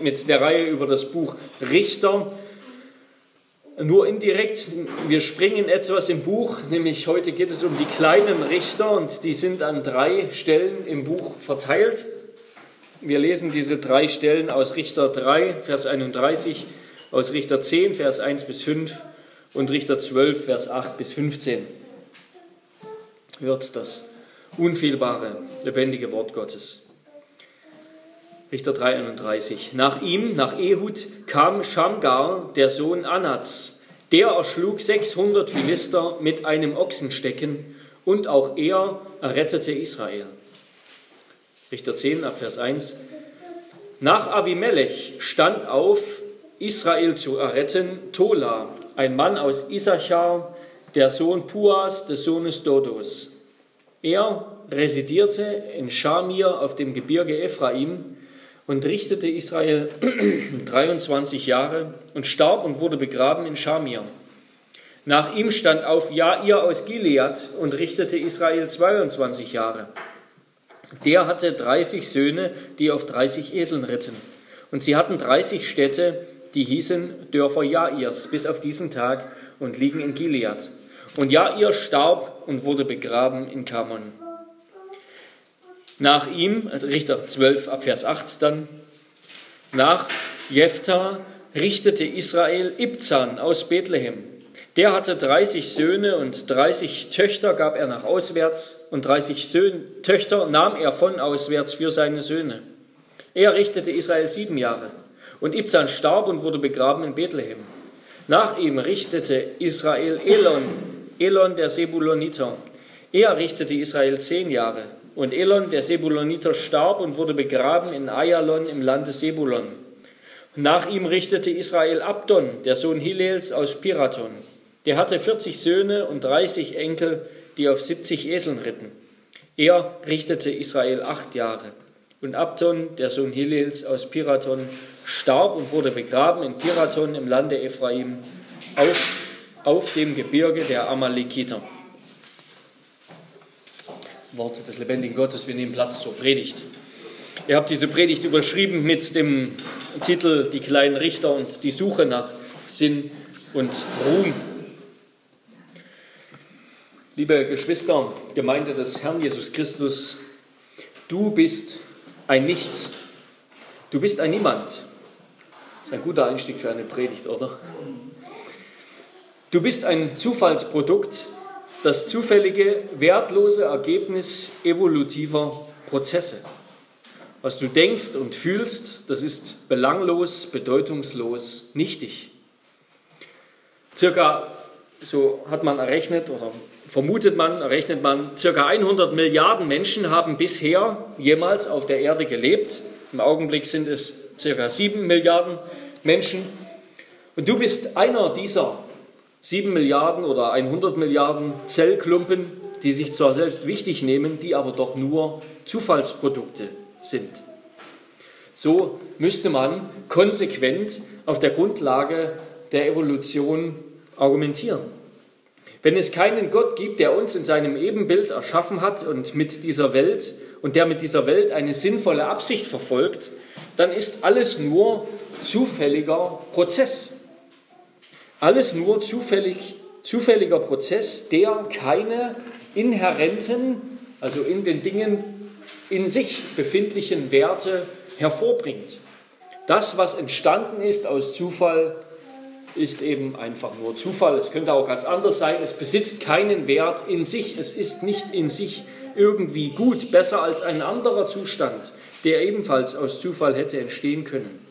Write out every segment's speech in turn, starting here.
mit der Reihe über das Buch Richter. Nur indirekt, wir springen etwas im Buch, nämlich heute geht es um die kleinen Richter und die sind an drei Stellen im Buch verteilt. Wir lesen diese drei Stellen aus Richter 3, Vers 31, aus Richter 10, Vers 1 bis 5 und Richter 12, Vers 8 bis 15. Hört das unfehlbare, lebendige Wort Gottes. Richter 3,31. Nach ihm, nach Ehud, kam Shamgar, der Sohn Anats. Der erschlug 600 Philister mit einem Ochsenstecken und auch er errettete Israel. Richter 10, Abvers 1. Nach Abimelech stand auf, Israel zu erretten, Tola, ein Mann aus Issachar, der Sohn Puas, des Sohnes Dodos. Er residierte in Schamir auf dem Gebirge Ephraim und richtete Israel 23 Jahre und starb und wurde begraben in Schamir. Nach ihm stand auf Jair aus Gilead und richtete Israel 22 Jahre. Der hatte 30 Söhne, die auf 30 Eseln ritten. Und sie hatten 30 Städte, die hießen Dörfer Jairs bis auf diesen Tag und liegen in Gilead. Und Jair starb und wurde begraben in Kamon. Nach ihm, also Richter 12 ab Vers 8 dann, nach Jephthah richtete Israel Ibzan aus Bethlehem. Der hatte 30 Söhne und 30 Töchter gab er nach auswärts und 30 Söhne, Töchter nahm er von auswärts für seine Söhne. Er richtete Israel sieben Jahre und Ibzan starb und wurde begraben in Bethlehem. Nach ihm richtete Israel Elon, Elon der Sebuloniter. Er richtete Israel zehn Jahre und Elon, der Sebuloniter, starb und wurde begraben in Ayalon im Lande Sebulon. nach ihm richtete Israel Abdon, der Sohn Hillels aus Piraton. Der hatte 40 Söhne und 30 Enkel, die auf 70 Eseln ritten. Er richtete Israel acht Jahre. Und Abdon, der Sohn Hillels aus Piraton, starb und wurde begraben in Piraton im Lande Ephraim auf, auf dem Gebirge der Amalekiter. Worte des lebendigen Gottes. Wir nehmen Platz zur Predigt. Ihr habt diese Predigt überschrieben mit dem Titel Die kleinen Richter und die Suche nach Sinn und Ruhm. Liebe Geschwister, Gemeinde des Herrn Jesus Christus, du bist ein Nichts. Du bist ein Niemand. Das ist ein guter Einstieg für eine Predigt, oder? Du bist ein Zufallsprodukt das zufällige, wertlose Ergebnis evolutiver Prozesse. Was du denkst und fühlst, das ist belanglos, bedeutungslos, nichtig. Circa, so hat man errechnet oder vermutet man, errechnet man, circa 100 Milliarden Menschen haben bisher jemals auf der Erde gelebt. Im Augenblick sind es circa 7 Milliarden Menschen. Und du bist einer dieser 7 Milliarden oder 100 Milliarden Zellklumpen, die sich zwar selbst wichtig nehmen, die aber doch nur Zufallsprodukte sind. So müsste man konsequent auf der Grundlage der Evolution argumentieren. Wenn es keinen Gott gibt, der uns in seinem Ebenbild erschaffen hat und mit dieser Welt und der mit dieser Welt eine sinnvolle Absicht verfolgt, dann ist alles nur zufälliger Prozess. Alles nur zufällig, zufälliger Prozess, der keine inhärenten, also in den Dingen in sich befindlichen Werte hervorbringt. Das, was entstanden ist aus Zufall, ist eben einfach nur Zufall. Es könnte auch ganz anders sein. Es besitzt keinen Wert in sich. Es ist nicht in sich irgendwie gut, besser als ein anderer Zustand, der ebenfalls aus Zufall hätte entstehen können.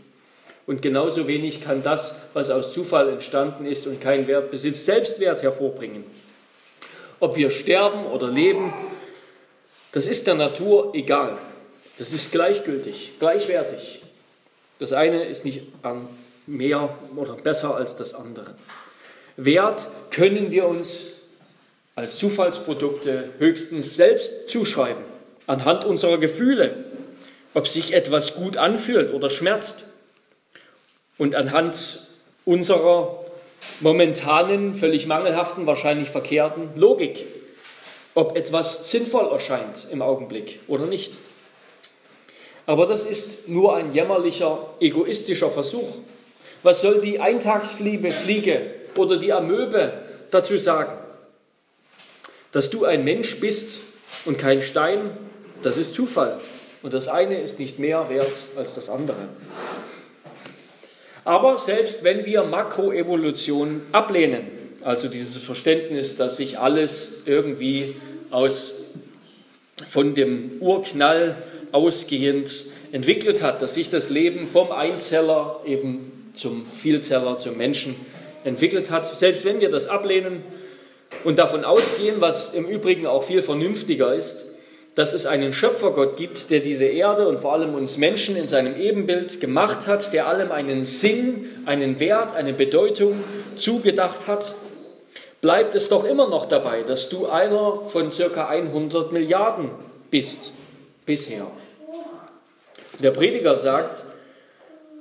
Und genauso wenig kann das, was aus Zufall entstanden ist und keinen Wert besitzt, Selbstwert hervorbringen. Ob wir sterben oder leben, das ist der Natur egal. Das ist gleichgültig, gleichwertig. Das eine ist nicht mehr oder besser als das andere. Wert können wir uns als Zufallsprodukte höchstens selbst zuschreiben, anhand unserer Gefühle, ob sich etwas gut anfühlt oder schmerzt und anhand unserer momentanen, völlig mangelhaften, wahrscheinlich verkehrten Logik, ob etwas sinnvoll erscheint im Augenblick oder nicht. Aber das ist nur ein jämmerlicher, egoistischer Versuch. Was soll die Eintagsfliege Fliege oder die Amöbe dazu sagen? Dass du ein Mensch bist und kein Stein, das ist Zufall. Und das eine ist nicht mehr wert als das andere. Aber selbst wenn wir Makroevolution ablehnen, also dieses Verständnis, dass sich alles irgendwie aus, von dem Urknall ausgehend entwickelt hat, dass sich das Leben vom Einzeller eben zum Vielzeller, zum Menschen entwickelt hat. Selbst wenn wir das ablehnen und davon ausgehen, was im Übrigen auch viel vernünftiger ist, dass es einen Schöpfergott gibt, der diese Erde und vor allem uns Menschen in seinem Ebenbild gemacht hat, der allem einen Sinn, einen Wert, eine Bedeutung zugedacht hat, bleibt es doch immer noch dabei, dass du einer von circa 100 Milliarden bist bisher. Der Prediger sagt,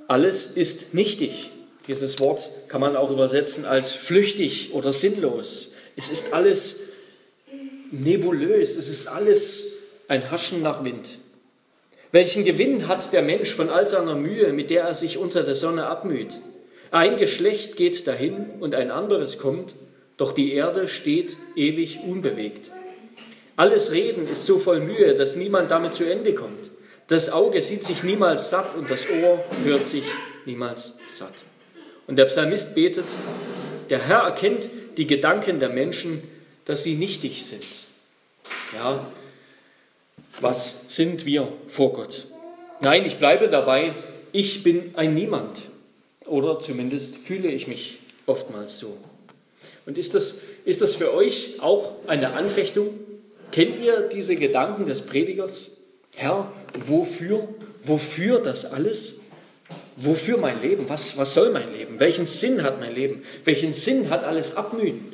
alles ist nichtig. Dieses Wort kann man auch übersetzen als flüchtig oder sinnlos. Es ist alles nebulös, es ist alles ein Haschen nach Wind. Welchen Gewinn hat der Mensch von all seiner Mühe, mit der er sich unter der Sonne abmüht? Ein Geschlecht geht dahin und ein anderes kommt, doch die Erde steht ewig unbewegt. Alles Reden ist so voll Mühe, dass niemand damit zu Ende kommt. Das Auge sieht sich niemals satt und das Ohr hört sich niemals satt. Und der Psalmist betet, der Herr erkennt die Gedanken der Menschen, dass sie nichtig sind. Ja, was sind wir vor Gott? Nein, ich bleibe dabei, ich bin ein Niemand. Oder zumindest fühle ich mich oftmals so. Und ist das, ist das für euch auch eine Anfechtung? Kennt ihr diese Gedanken des Predigers? Herr, wofür? Wofür das alles? Wofür mein Leben? Was, was soll mein Leben? Welchen Sinn hat mein Leben? Welchen Sinn hat alles Abmühen?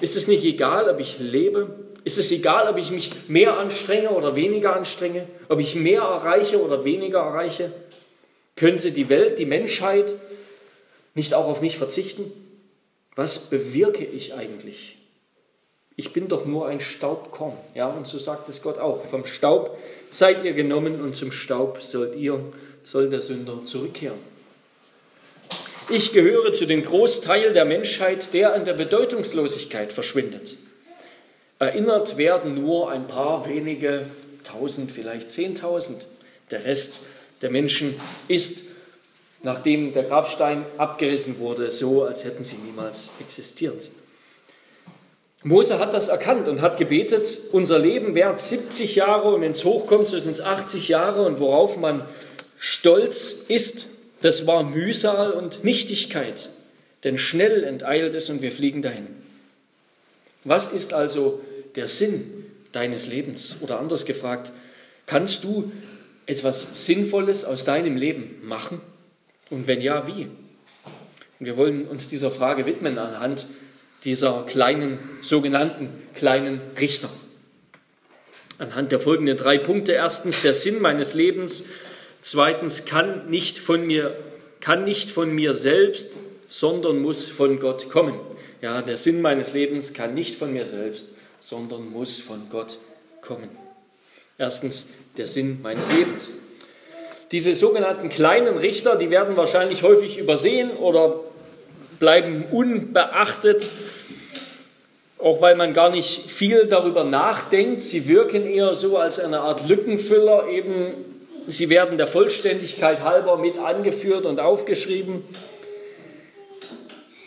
Ist es nicht egal, ob ich lebe ist es egal, ob ich mich mehr anstrenge oder weniger anstrenge, ob ich mehr erreiche oder weniger erreiche? Könnte die Welt, die Menschheit nicht auch auf mich verzichten? Was bewirke ich eigentlich? Ich bin doch nur ein Staubkorn. Ja, und so sagt es Gott auch. Vom Staub seid ihr genommen und zum Staub sollt ihr, soll der Sünder zurückkehren. Ich gehöre zu dem Großteil der Menschheit, der an der Bedeutungslosigkeit verschwindet. Erinnert werden nur ein paar wenige tausend, vielleicht zehntausend. Der Rest der Menschen ist, nachdem der Grabstein abgerissen wurde, so, als hätten sie niemals existiert. Mose hat das erkannt und hat gebetet, unser Leben währt 70 Jahre und wenn es hochkommt, so sind es 80 Jahre und worauf man stolz ist, das war Mühsal und Nichtigkeit, denn schnell enteilt es und wir fliegen dahin. Was ist also der Sinn deines Lebens? Oder anders gefragt, kannst du etwas Sinnvolles aus deinem Leben machen? Und wenn ja, wie? Und wir wollen uns dieser Frage widmen anhand dieser kleinen, sogenannten kleinen Richter. Anhand der folgenden drei Punkte. Erstens, der Sinn meines Lebens. Zweitens, kann nicht von mir, kann nicht von mir selbst, sondern muss von Gott kommen. Ja, der Sinn meines Lebens kann nicht von mir selbst, sondern muss von Gott kommen. Erstens der Sinn meines Lebens. Diese sogenannten kleinen Richter, die werden wahrscheinlich häufig übersehen oder bleiben unbeachtet, auch weil man gar nicht viel darüber nachdenkt. Sie wirken eher so als eine Art Lückenfüller, eben sie werden der Vollständigkeit halber mit angeführt und aufgeschrieben.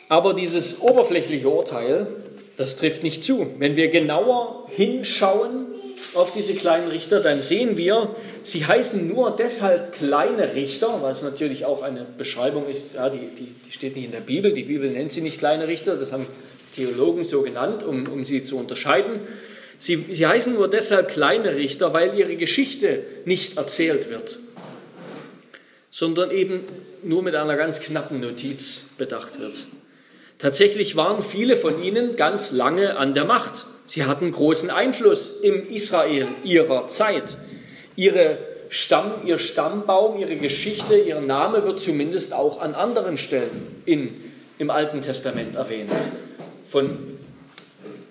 Aber dieses oberflächliche Urteil, das trifft nicht zu. Wenn wir genauer hinschauen auf diese kleinen Richter, dann sehen wir, sie heißen nur deshalb kleine Richter, weil es natürlich auch eine Beschreibung ist, ja, die, die, die steht nicht in der Bibel, die Bibel nennt sie nicht kleine Richter, das haben Theologen so genannt, um, um sie zu unterscheiden. Sie, sie heißen nur deshalb kleine Richter, weil ihre Geschichte nicht erzählt wird, sondern eben nur mit einer ganz knappen Notiz bedacht wird. Tatsächlich waren viele von ihnen ganz lange an der Macht. Sie hatten großen Einfluss im Israel ihrer Zeit. Ihre Stamm, ihr Stammbaum, ihre Geschichte, ihr Name wird zumindest auch an anderen Stellen in, im Alten Testament erwähnt. Von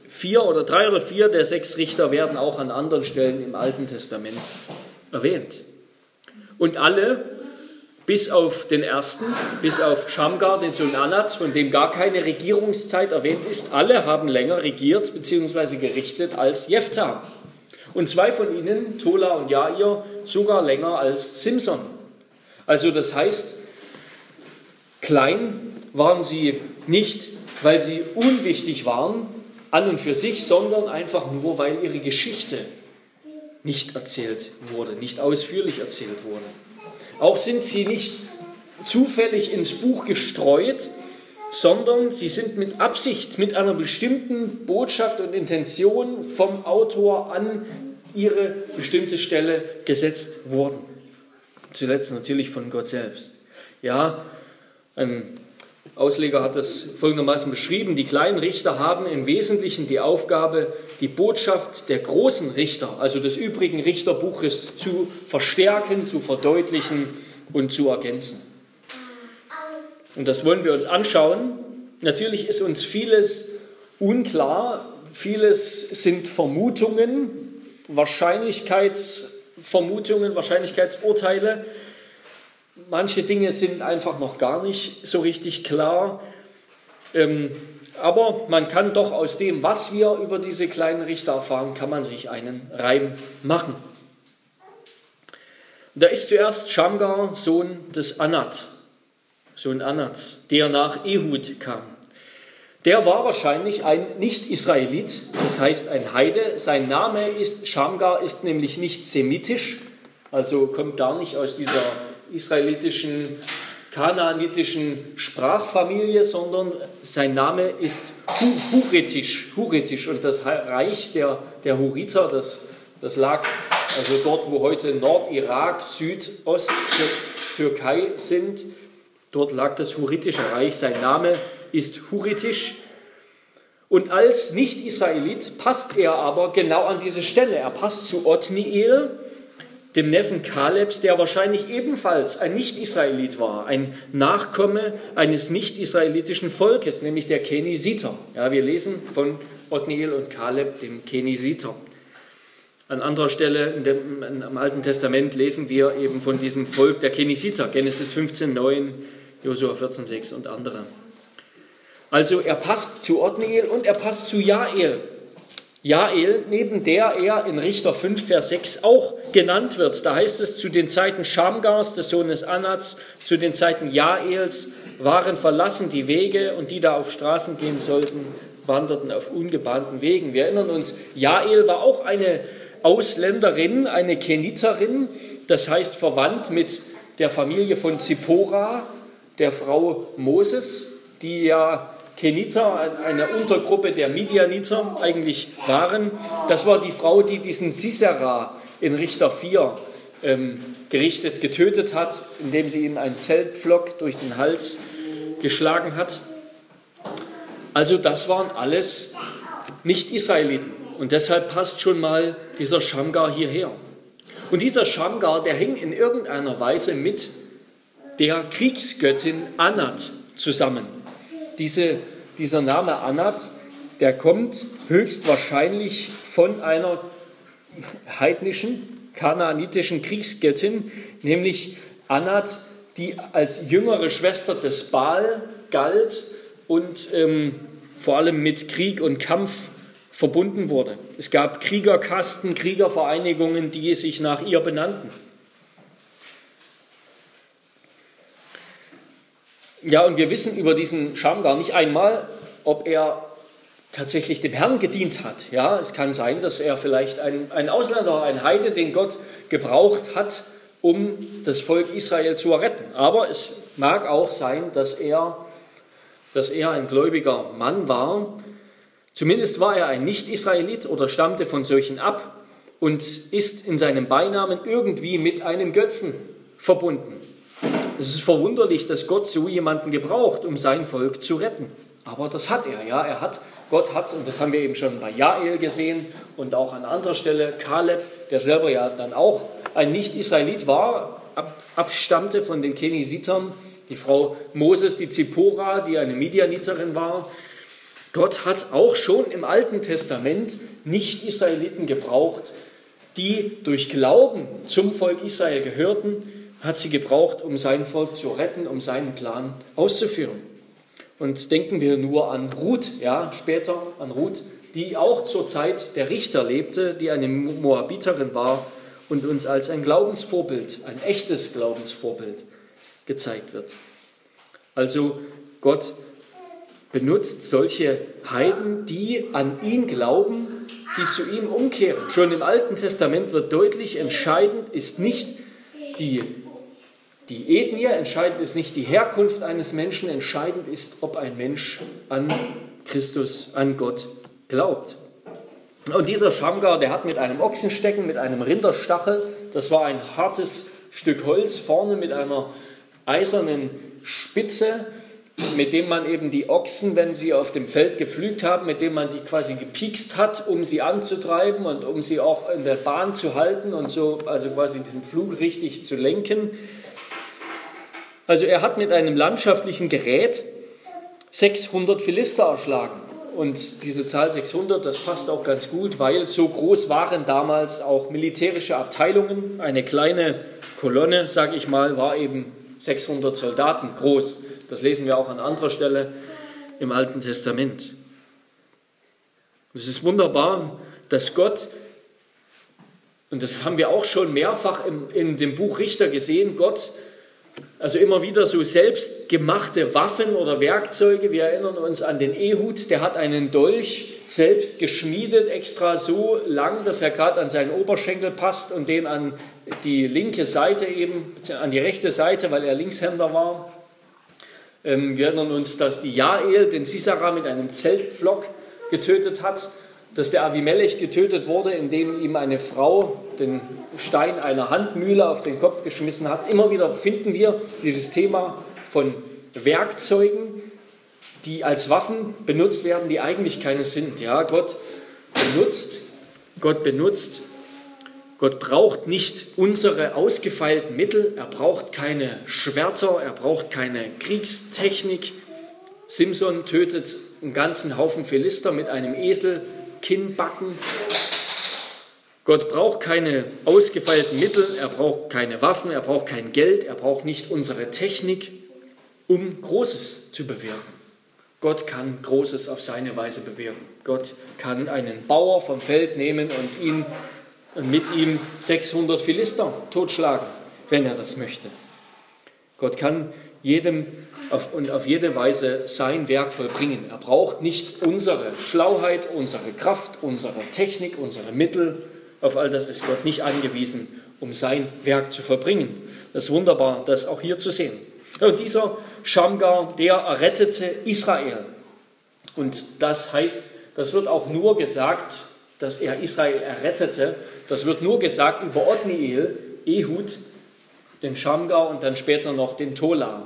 vier oder drei oder vier der sechs Richter werden auch an anderen Stellen im Alten Testament erwähnt. Und alle, bis auf den ersten, bis auf Shamgar, den Sohn Anats, von dem gar keine Regierungszeit erwähnt ist, alle haben länger regiert bzw. gerichtet als Jephthah. Und zwei von ihnen, Tola und Jair, sogar länger als Simson. Also das heißt, klein waren sie nicht, weil sie unwichtig waren an und für sich, sondern einfach nur, weil ihre Geschichte nicht erzählt wurde, nicht ausführlich erzählt wurde. Auch sind sie nicht zufällig ins Buch gestreut, sondern sie sind mit Absicht, mit einer bestimmten Botschaft und Intention vom Autor an ihre bestimmte Stelle gesetzt worden. Zuletzt natürlich von Gott selbst. Ja, ein Ausleger hat das folgendermaßen beschrieben. Die kleinen Richter haben im Wesentlichen die Aufgabe, die Botschaft der großen Richter, also des übrigen Richterbuches, zu verstärken, zu verdeutlichen und zu ergänzen. Und das wollen wir uns anschauen. Natürlich ist uns vieles unklar, vieles sind Vermutungen, Wahrscheinlichkeitsvermutungen, Wahrscheinlichkeitsurteile. Manche Dinge sind einfach noch gar nicht so richtig klar. Ähm, aber man kann doch aus dem, was wir über diese kleinen Richter erfahren, kann man sich einen Reim machen. Da ist zuerst Shamgar, Sohn des Anat, Sohn Anats, der nach Ehud kam. Der war wahrscheinlich ein Nicht-Israelit, das heißt ein Heide. Sein Name ist, Shamgar ist nämlich nicht semitisch, also kommt gar nicht aus dieser israelitischen, kanaanitischen Sprachfamilie, sondern sein Name ist Huretisch, Huretisch und das Reich der, der Huriter, das, das lag also dort, wo heute Nordirak, Südost-Türkei sind, dort lag das Huritische Reich. Sein Name ist Huritisch. Und als Nicht-Israelit passt er aber genau an diese Stelle. Er passt zu Othniel, dem Neffen Kalebs, der wahrscheinlich ebenfalls ein Nicht-Israelit war, ein Nachkomme eines nicht-israelitischen Volkes, nämlich der Kenisiter. Ja, wir lesen von Othniel und Kaleb, dem Kenisiter. An anderer Stelle dem, im Alten Testament lesen wir eben von diesem Volk der Kenisiter, Genesis 15, 9, Josua 14, 6 und andere. Also er passt zu Othniel und er passt zu Jael. Jael, neben der er in Richter 5, Vers 6 auch genannt wird. Da heißt es, zu den Zeiten Schamgars, des Sohnes Anats, zu den Zeiten Jaels waren verlassen die Wege und die da auf Straßen gehen sollten, wanderten auf ungebahnten Wegen. Wir erinnern uns, Jael war auch eine Ausländerin, eine Keniterin, das heißt verwandt mit der Familie von Zippora, der Frau Moses, die ja Keniter, eine Untergruppe der Midianiter eigentlich waren. Das war die Frau, die diesen Sisera in Richter 4 ähm, gerichtet, getötet hat, indem sie ihm einen Zeltpflock durch den Hals geschlagen hat. Also das waren alles Nicht-Israeliten. Und deshalb passt schon mal dieser Shamgar hierher. Und dieser Shamgar, der hing in irgendeiner Weise mit der Kriegsgöttin Anat zusammen. Diese, dieser Name Anat, der kommt höchstwahrscheinlich von einer heidnischen, kanaanitischen Kriegsgöttin, nämlich Anat, die als jüngere Schwester des Baal galt und ähm, vor allem mit Krieg und Kampf verbunden wurde. Es gab Kriegerkasten, Kriegervereinigungen, die sich nach ihr benannten. Ja, und wir wissen über diesen Schamgar nicht einmal, ob er tatsächlich dem Herrn gedient hat. Ja, es kann sein, dass er vielleicht ein, ein Ausländer, ein Heide, den Gott gebraucht hat, um das Volk Israel zu retten. Aber es mag auch sein, dass er, dass er ein gläubiger Mann war. Zumindest war er ein Nicht-Israelit oder stammte von solchen ab und ist in seinem Beinamen irgendwie mit einem Götzen verbunden. Es ist verwunderlich, dass Gott so jemanden gebraucht, um sein Volk zu retten. Aber das hat er, ja. Er hat, Gott hat, und das haben wir eben schon bei Jael gesehen und auch an anderer Stelle, Kaleb, der selber ja dann auch ein Nicht-Israelit war, ab, abstammte von den Kenisitern, die Frau Moses, die Zippora, die eine Midianiterin war. Gott hat auch schon im Alten Testament Nicht-Israeliten gebraucht, die durch Glauben zum Volk Israel gehörten hat sie gebraucht, um sein Volk zu retten, um seinen Plan auszuführen. Und denken wir nur an Ruth, ja, später an Ruth, die auch zur Zeit der Richter lebte, die eine Moabiterin war und uns als ein Glaubensvorbild, ein echtes Glaubensvorbild gezeigt wird. Also Gott benutzt solche Heiden, die an ihn glauben, die zu ihm umkehren. Schon im Alten Testament wird deutlich, entscheidend ist nicht die, die Ethnie, entscheidend ist nicht die Herkunft eines Menschen, entscheidend ist, ob ein Mensch an Christus, an Gott glaubt. Und dieser Schamgar, der hat mit einem Ochsenstecken, mit einem Rinderstachel, das war ein hartes Stück Holz vorne mit einer eisernen Spitze, mit dem man eben die Ochsen, wenn sie auf dem Feld gepflügt haben, mit dem man die quasi gepiekst hat, um sie anzutreiben und um sie auch in der Bahn zu halten und so, also quasi den Flug richtig zu lenken. Also er hat mit einem landschaftlichen Gerät 600 Philister erschlagen. Und diese Zahl 600, das passt auch ganz gut, weil so groß waren damals auch militärische Abteilungen. Eine kleine Kolonne, sage ich mal, war eben 600 Soldaten groß. Das lesen wir auch an anderer Stelle im Alten Testament. Es ist wunderbar, dass Gott, und das haben wir auch schon mehrfach im, in dem Buch Richter gesehen, Gott also immer wieder so selbstgemachte Waffen oder Werkzeuge. Wir erinnern uns an den Ehud, der hat einen Dolch selbst geschmiedet, extra so lang, dass er gerade an seinen Oberschenkel passt und den an die linke Seite eben, an die rechte Seite, weil er Linkshänder war. Ähm, wir erinnern uns, dass die Jael den Sisera mit einem Zeltpflock getötet hat dass der Avimelech getötet wurde, indem ihm eine Frau den Stein einer Handmühle auf den Kopf geschmissen hat. Immer wieder finden wir dieses Thema von Werkzeugen, die als Waffen benutzt werden, die eigentlich keine sind. Ja, Gott benutzt, Gott benutzt, Gott braucht nicht unsere ausgefeilten Mittel, er braucht keine Schwerter, er braucht keine Kriegstechnik. Simson tötet einen ganzen Haufen Philister mit einem Esel, Kinnbacken. Gott braucht keine ausgefeilten Mittel, er braucht keine Waffen, er braucht kein Geld, er braucht nicht unsere Technik, um Großes zu bewirken. Gott kann Großes auf seine Weise bewirken. Gott kann einen Bauer vom Feld nehmen und ihn mit ihm 600 Philister totschlagen, wenn er das möchte. Gott kann jedem auf, und auf jede Weise sein Werk vollbringen. Er braucht nicht unsere Schlauheit, unsere Kraft, unsere Technik, unsere Mittel. Auf all das ist Gott nicht angewiesen, um sein Werk zu vollbringen. Das ist wunderbar, das auch hier zu sehen. Und dieser Schamgar, der errettete Israel. Und das heißt, das wird auch nur gesagt, dass er Israel errettete. Das wird nur gesagt über Othniel, Ehud, den Schamgar und dann später noch den Tola.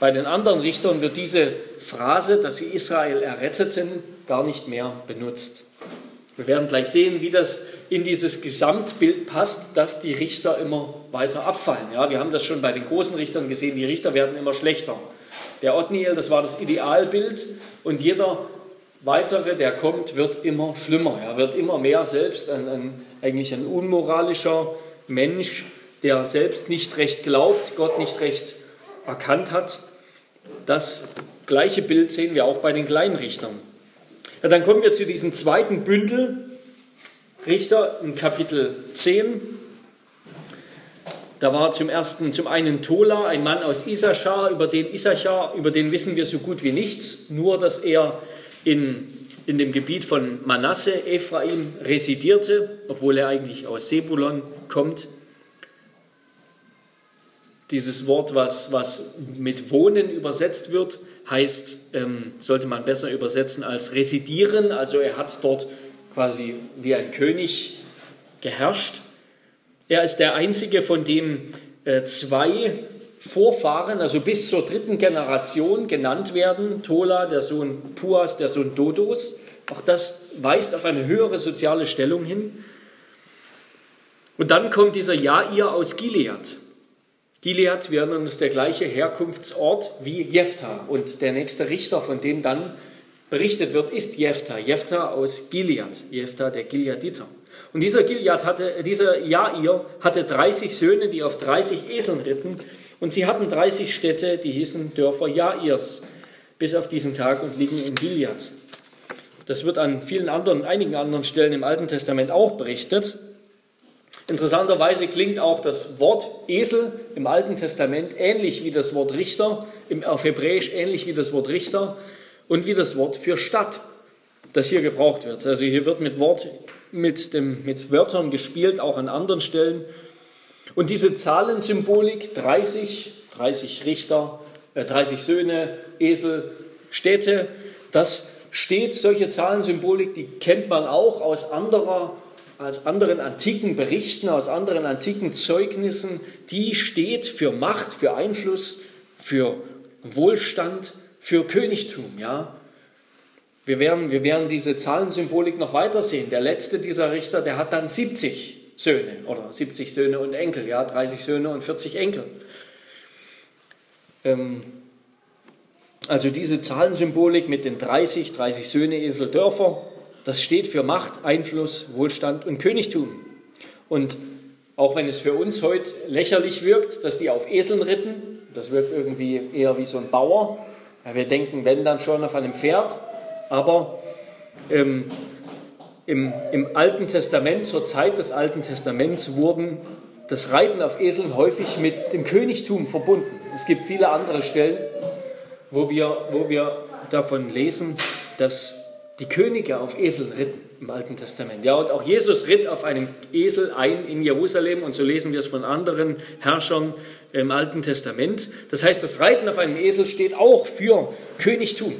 Bei den anderen Richtern wird diese Phrase, dass sie Israel erretteten, gar nicht mehr benutzt. Wir werden gleich sehen, wie das in dieses Gesamtbild passt, dass die Richter immer weiter abfallen. Ja, wir haben das schon bei den großen Richtern gesehen, die Richter werden immer schlechter. Der Othniel, das war das Idealbild und jeder weitere, der kommt, wird immer schlimmer. Er wird immer mehr selbst ein, ein, eigentlich ein unmoralischer Mensch, der selbst nicht recht glaubt, Gott nicht recht erkannt hat. Das gleiche Bild sehen wir auch bei den kleinen Richtern. Ja, dann kommen wir zu diesem zweiten Bündel Richter in Kapitel 10. Da war zum ersten, zum einen Tola, ein Mann aus Issachar, über den Issachar, über den wissen wir so gut wie nichts, nur dass er in, in dem Gebiet von Manasse, Ephraim, residierte, obwohl er eigentlich aus Sebulon kommt. Dieses Wort, was, was mit Wohnen übersetzt wird, heißt, ähm, sollte man besser übersetzen als residieren. Also er hat dort quasi wie ein König geherrscht. Er ist der einzige, von dem äh, zwei Vorfahren, also bis zur dritten Generation genannt werden. Tola, der Sohn Puas, der Sohn Dodos. Auch das weist auf eine höhere soziale Stellung hin. Und dann kommt dieser Jair aus Gilead. Gilead wäre nun der gleiche Herkunftsort wie Jephthah. Und der nächste Richter, von dem dann berichtet wird, ist Jephthah. Jephthah aus Gilead. Jephthah, der Gileaditer. Und dieser Gilead hatte, dieser Jair hatte 30 Söhne, die auf 30 Eseln ritten. Und sie hatten 30 Städte, die hießen Dörfer Jairs, bis auf diesen Tag und liegen in Gilead. Das wird an vielen anderen, einigen anderen Stellen im Alten Testament auch berichtet. Interessanterweise klingt auch das Wort Esel im Alten Testament ähnlich wie das Wort Richter, auf Hebräisch ähnlich wie das Wort Richter und wie das Wort für Stadt, das hier gebraucht wird. Also hier wird mit, Wort, mit, dem, mit Wörtern gespielt, auch an anderen Stellen. Und diese Zahlensymbolik, 30, 30 Richter, äh, 30 Söhne, Esel, Städte, das steht, solche Zahlensymbolik, die kennt man auch aus anderer aus anderen antiken Berichten, aus anderen antiken Zeugnissen, die steht für Macht, für Einfluss, für Wohlstand, für Königtum. Ja? Wir, werden, wir werden diese Zahlensymbolik noch weiter sehen. Der letzte dieser Richter, der hat dann 70 Söhne oder 70 Söhne und Enkel, ja, 30 Söhne und 40 Enkel. Ähm, also diese Zahlensymbolik mit den 30, 30 Söhne, Esel, Dörfer, das steht für Macht, Einfluss, Wohlstand und Königtum. Und auch wenn es für uns heute lächerlich wirkt, dass die auf Eseln ritten, das wirkt irgendwie eher wie so ein Bauer. Wir denken, wenn dann schon auf einem Pferd. Aber ähm, im, im Alten Testament, zur Zeit des Alten Testaments, wurden das Reiten auf Eseln häufig mit dem Königtum verbunden. Es gibt viele andere Stellen, wo wir, wo wir davon lesen, dass die Könige auf Eseln ritten im Alten Testament. Ja, und auch Jesus ritt auf einem Esel ein in Jerusalem und so lesen wir es von anderen Herrschern im Alten Testament. Das heißt, das Reiten auf einem Esel steht auch für Königtum,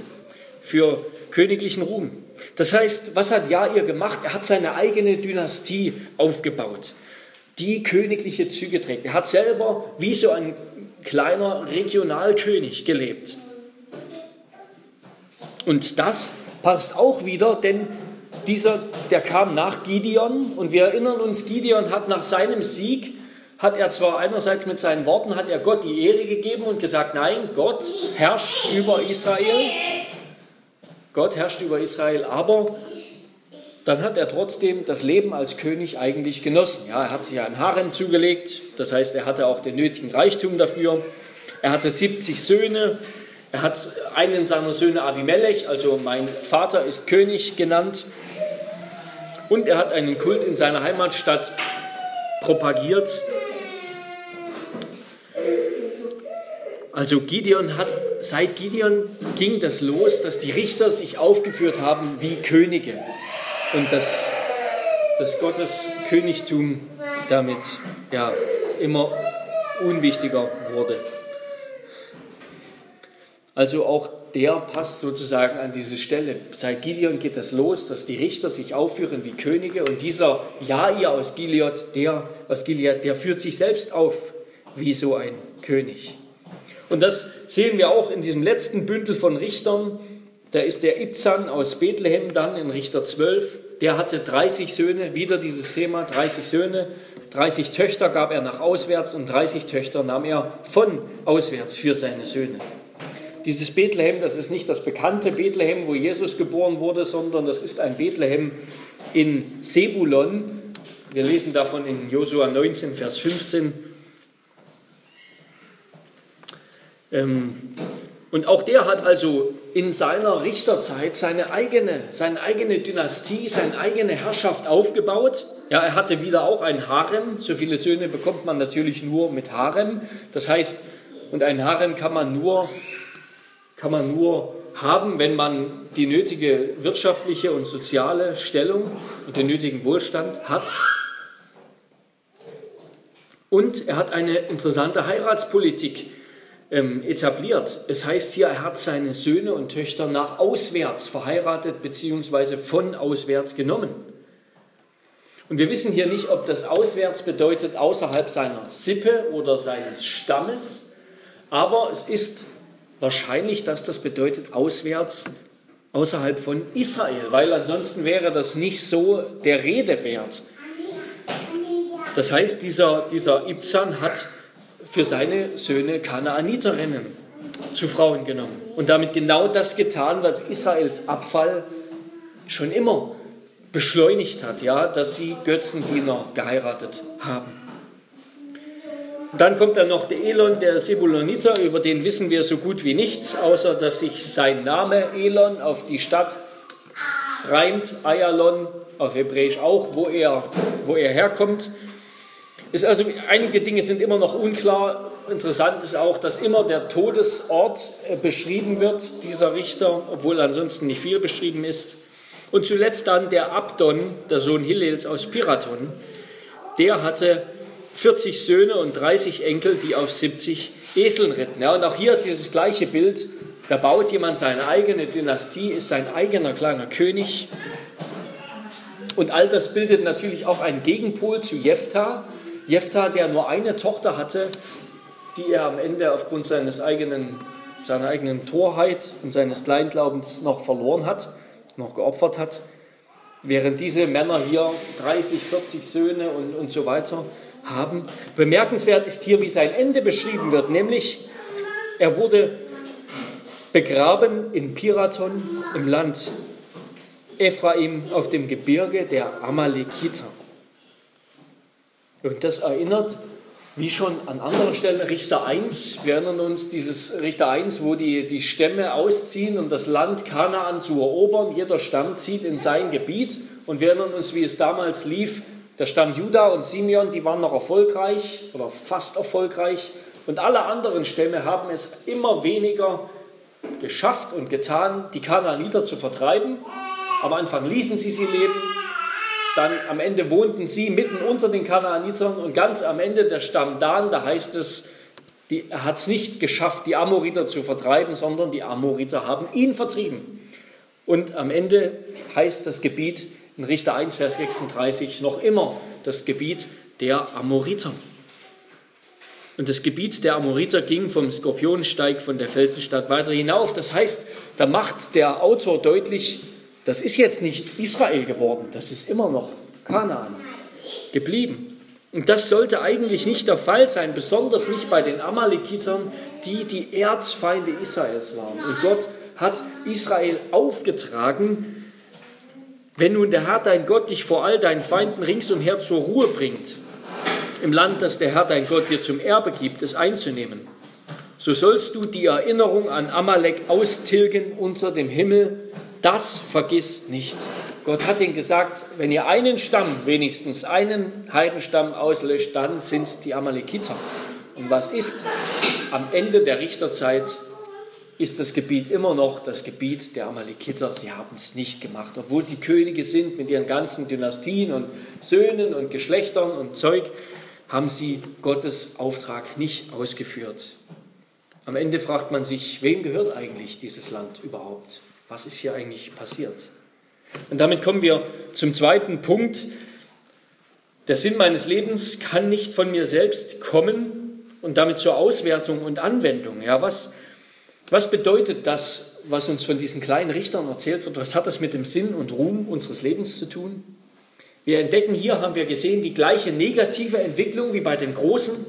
für königlichen Ruhm. Das heißt, was hat Jair gemacht? Er hat seine eigene Dynastie aufgebaut, die königliche Züge trägt. Er hat selber wie so ein kleiner Regionalkönig gelebt. Und das passt auch wieder, denn dieser, der kam nach Gideon und wir erinnern uns, Gideon hat nach seinem Sieg, hat er zwar einerseits mit seinen Worten, hat er Gott die Ehre gegeben und gesagt, nein, Gott herrscht über Israel, Gott herrscht über Israel, aber dann hat er trotzdem das Leben als König eigentlich genossen. Ja, er hat sich ein Harem zugelegt, das heißt, er hatte auch den nötigen Reichtum dafür. Er hatte 70 Söhne, er hat einen seiner Söhne Avimelech, also mein Vater ist König genannt. Und er hat einen Kult in seiner Heimatstadt propagiert. Also Gideon hat, seit Gideon ging das los, dass die Richter sich aufgeführt haben wie Könige und dass, dass Gottes Königtum damit ja, immer unwichtiger wurde. Also auch der passt sozusagen an diese Stelle. Seit Gideon geht das los, dass die Richter sich aufführen wie Könige und dieser Jair aus Gilead, der aus Gilead, der führt sich selbst auf wie so ein König. Und das sehen wir auch in diesem letzten Bündel von Richtern. Da ist der Ibzan aus Bethlehem dann in Richter 12. Der hatte 30 Söhne, wieder dieses Thema, 30 Söhne. 30 Töchter gab er nach auswärts und 30 Töchter nahm er von auswärts für seine Söhne. Dieses Bethlehem, das ist nicht das bekannte Bethlehem, wo Jesus geboren wurde, sondern das ist ein Bethlehem in Sebulon. Wir lesen davon in Josua 19, Vers 15. Ähm, und auch der hat also in seiner Richterzeit seine eigene, seine eigene Dynastie, seine eigene Herrschaft aufgebaut. Ja, er hatte wieder auch ein Harem. So viele Söhne bekommt man natürlich nur mit Harem. Das heißt, und ein Harem kann man nur kann man nur haben, wenn man die nötige wirtschaftliche und soziale Stellung und den nötigen Wohlstand hat. Und er hat eine interessante Heiratspolitik ähm, etabliert. Es heißt hier, er hat seine Söhne und Töchter nach auswärts verheiratet bzw. von auswärts genommen. Und wir wissen hier nicht, ob das auswärts bedeutet außerhalb seiner Sippe oder seines Stammes, aber es ist wahrscheinlich, dass das bedeutet auswärts, außerhalb von Israel, weil ansonsten wäre das nicht so der Rede wert. Das heißt, dieser, dieser Ibzan hat für seine Söhne Kanaaniterinnen zu Frauen genommen und damit genau das getan, was Israels Abfall schon immer beschleunigt hat, ja, dass sie Götzendiener geheiratet haben. Dann kommt dann noch der Elon, der Sebuloniter, über den wissen wir so gut wie nichts, außer dass sich sein Name Elon auf die Stadt reimt, Ayalon auf Hebräisch auch, wo er, wo er herkommt. Ist also, einige Dinge sind immer noch unklar. Interessant ist auch, dass immer der Todesort äh, beschrieben wird, dieser Richter, obwohl ansonsten nicht viel beschrieben ist. Und zuletzt dann der Abdon, der Sohn Hillels aus Piraton, der hatte 40 Söhne und 30 Enkel, die auf 70 Eseln ritten. Ja, und auch hier dieses gleiche Bild, da baut jemand seine eigene Dynastie, ist sein eigener kleiner König. Und all das bildet natürlich auch einen Gegenpol zu Jephthah. Jephthah, der nur eine Tochter hatte, die er am Ende aufgrund seines eigenen, seiner eigenen Torheit und seines Kleinglaubens noch verloren hat noch geopfert hat, während diese Männer hier 30, 40 Söhne und, und so weiter haben. Bemerkenswert ist hier, wie sein Ende beschrieben wird, nämlich er wurde begraben in Piraton im Land Ephraim auf dem Gebirge der Amalekiter. Und das erinnert wie schon an anderen Stellen, Richter 1, wir erinnern uns dieses Richter 1, wo die, die Stämme ausziehen, um das Land Kanaan zu erobern. Jeder Stamm zieht in sein Gebiet. Und wir erinnern uns, wie es damals lief. Der Stamm Juda und Simeon, die waren noch erfolgreich oder fast erfolgreich. Und alle anderen Stämme haben es immer weniger geschafft und getan, die Kanaaniter zu vertreiben. Am Anfang ließen sie sie leben, dann am Ende wohnten sie mitten unter den Kanaanitern und ganz am Ende der Stamm Dan, da heißt es, er hat es nicht geschafft, die Amoriter zu vertreiben, sondern die Amoriter haben ihn vertrieben. Und am Ende heißt das Gebiet in Richter 1, Vers 36 noch immer das Gebiet der Amoriter. Und das Gebiet der Amoriter ging vom Skorpionsteig von der Felsenstadt weiter hinauf. Das heißt, da macht der Autor deutlich, das ist jetzt nicht Israel geworden, das ist immer noch Kanaan geblieben. Und das sollte eigentlich nicht der Fall sein, besonders nicht bei den Amalekitern, die die Erzfeinde Israels waren. Und Gott hat Israel aufgetragen, wenn nun der Herr dein Gott dich vor all deinen Feinden ringsumher zur Ruhe bringt, im Land, das der Herr dein Gott dir zum Erbe gibt, es einzunehmen, so sollst du die Erinnerung an Amalek austilgen unter dem Himmel das vergiss nicht. Gott hat ihnen gesagt, wenn ihr einen Stamm, wenigstens einen Heidenstamm auslöscht, dann sind es die Amalekiter. Und was ist? Am Ende der Richterzeit ist das Gebiet immer noch das Gebiet der Amalekiter. Sie haben es nicht gemacht, obwohl sie Könige sind mit ihren ganzen Dynastien und Söhnen und Geschlechtern und Zeug, haben sie Gottes Auftrag nicht ausgeführt. Am Ende fragt man sich, wem gehört eigentlich dieses Land überhaupt? was ist hier eigentlich passiert? Und damit kommen wir zum zweiten Punkt. Der Sinn meines Lebens kann nicht von mir selbst kommen und damit zur Auswertung und Anwendung. Ja, was, was bedeutet das, was uns von diesen kleinen Richtern erzählt wird? Was hat das mit dem Sinn und Ruhm unseres Lebens zu tun? Wir entdecken hier, haben wir gesehen, die gleiche negative Entwicklung wie bei den großen,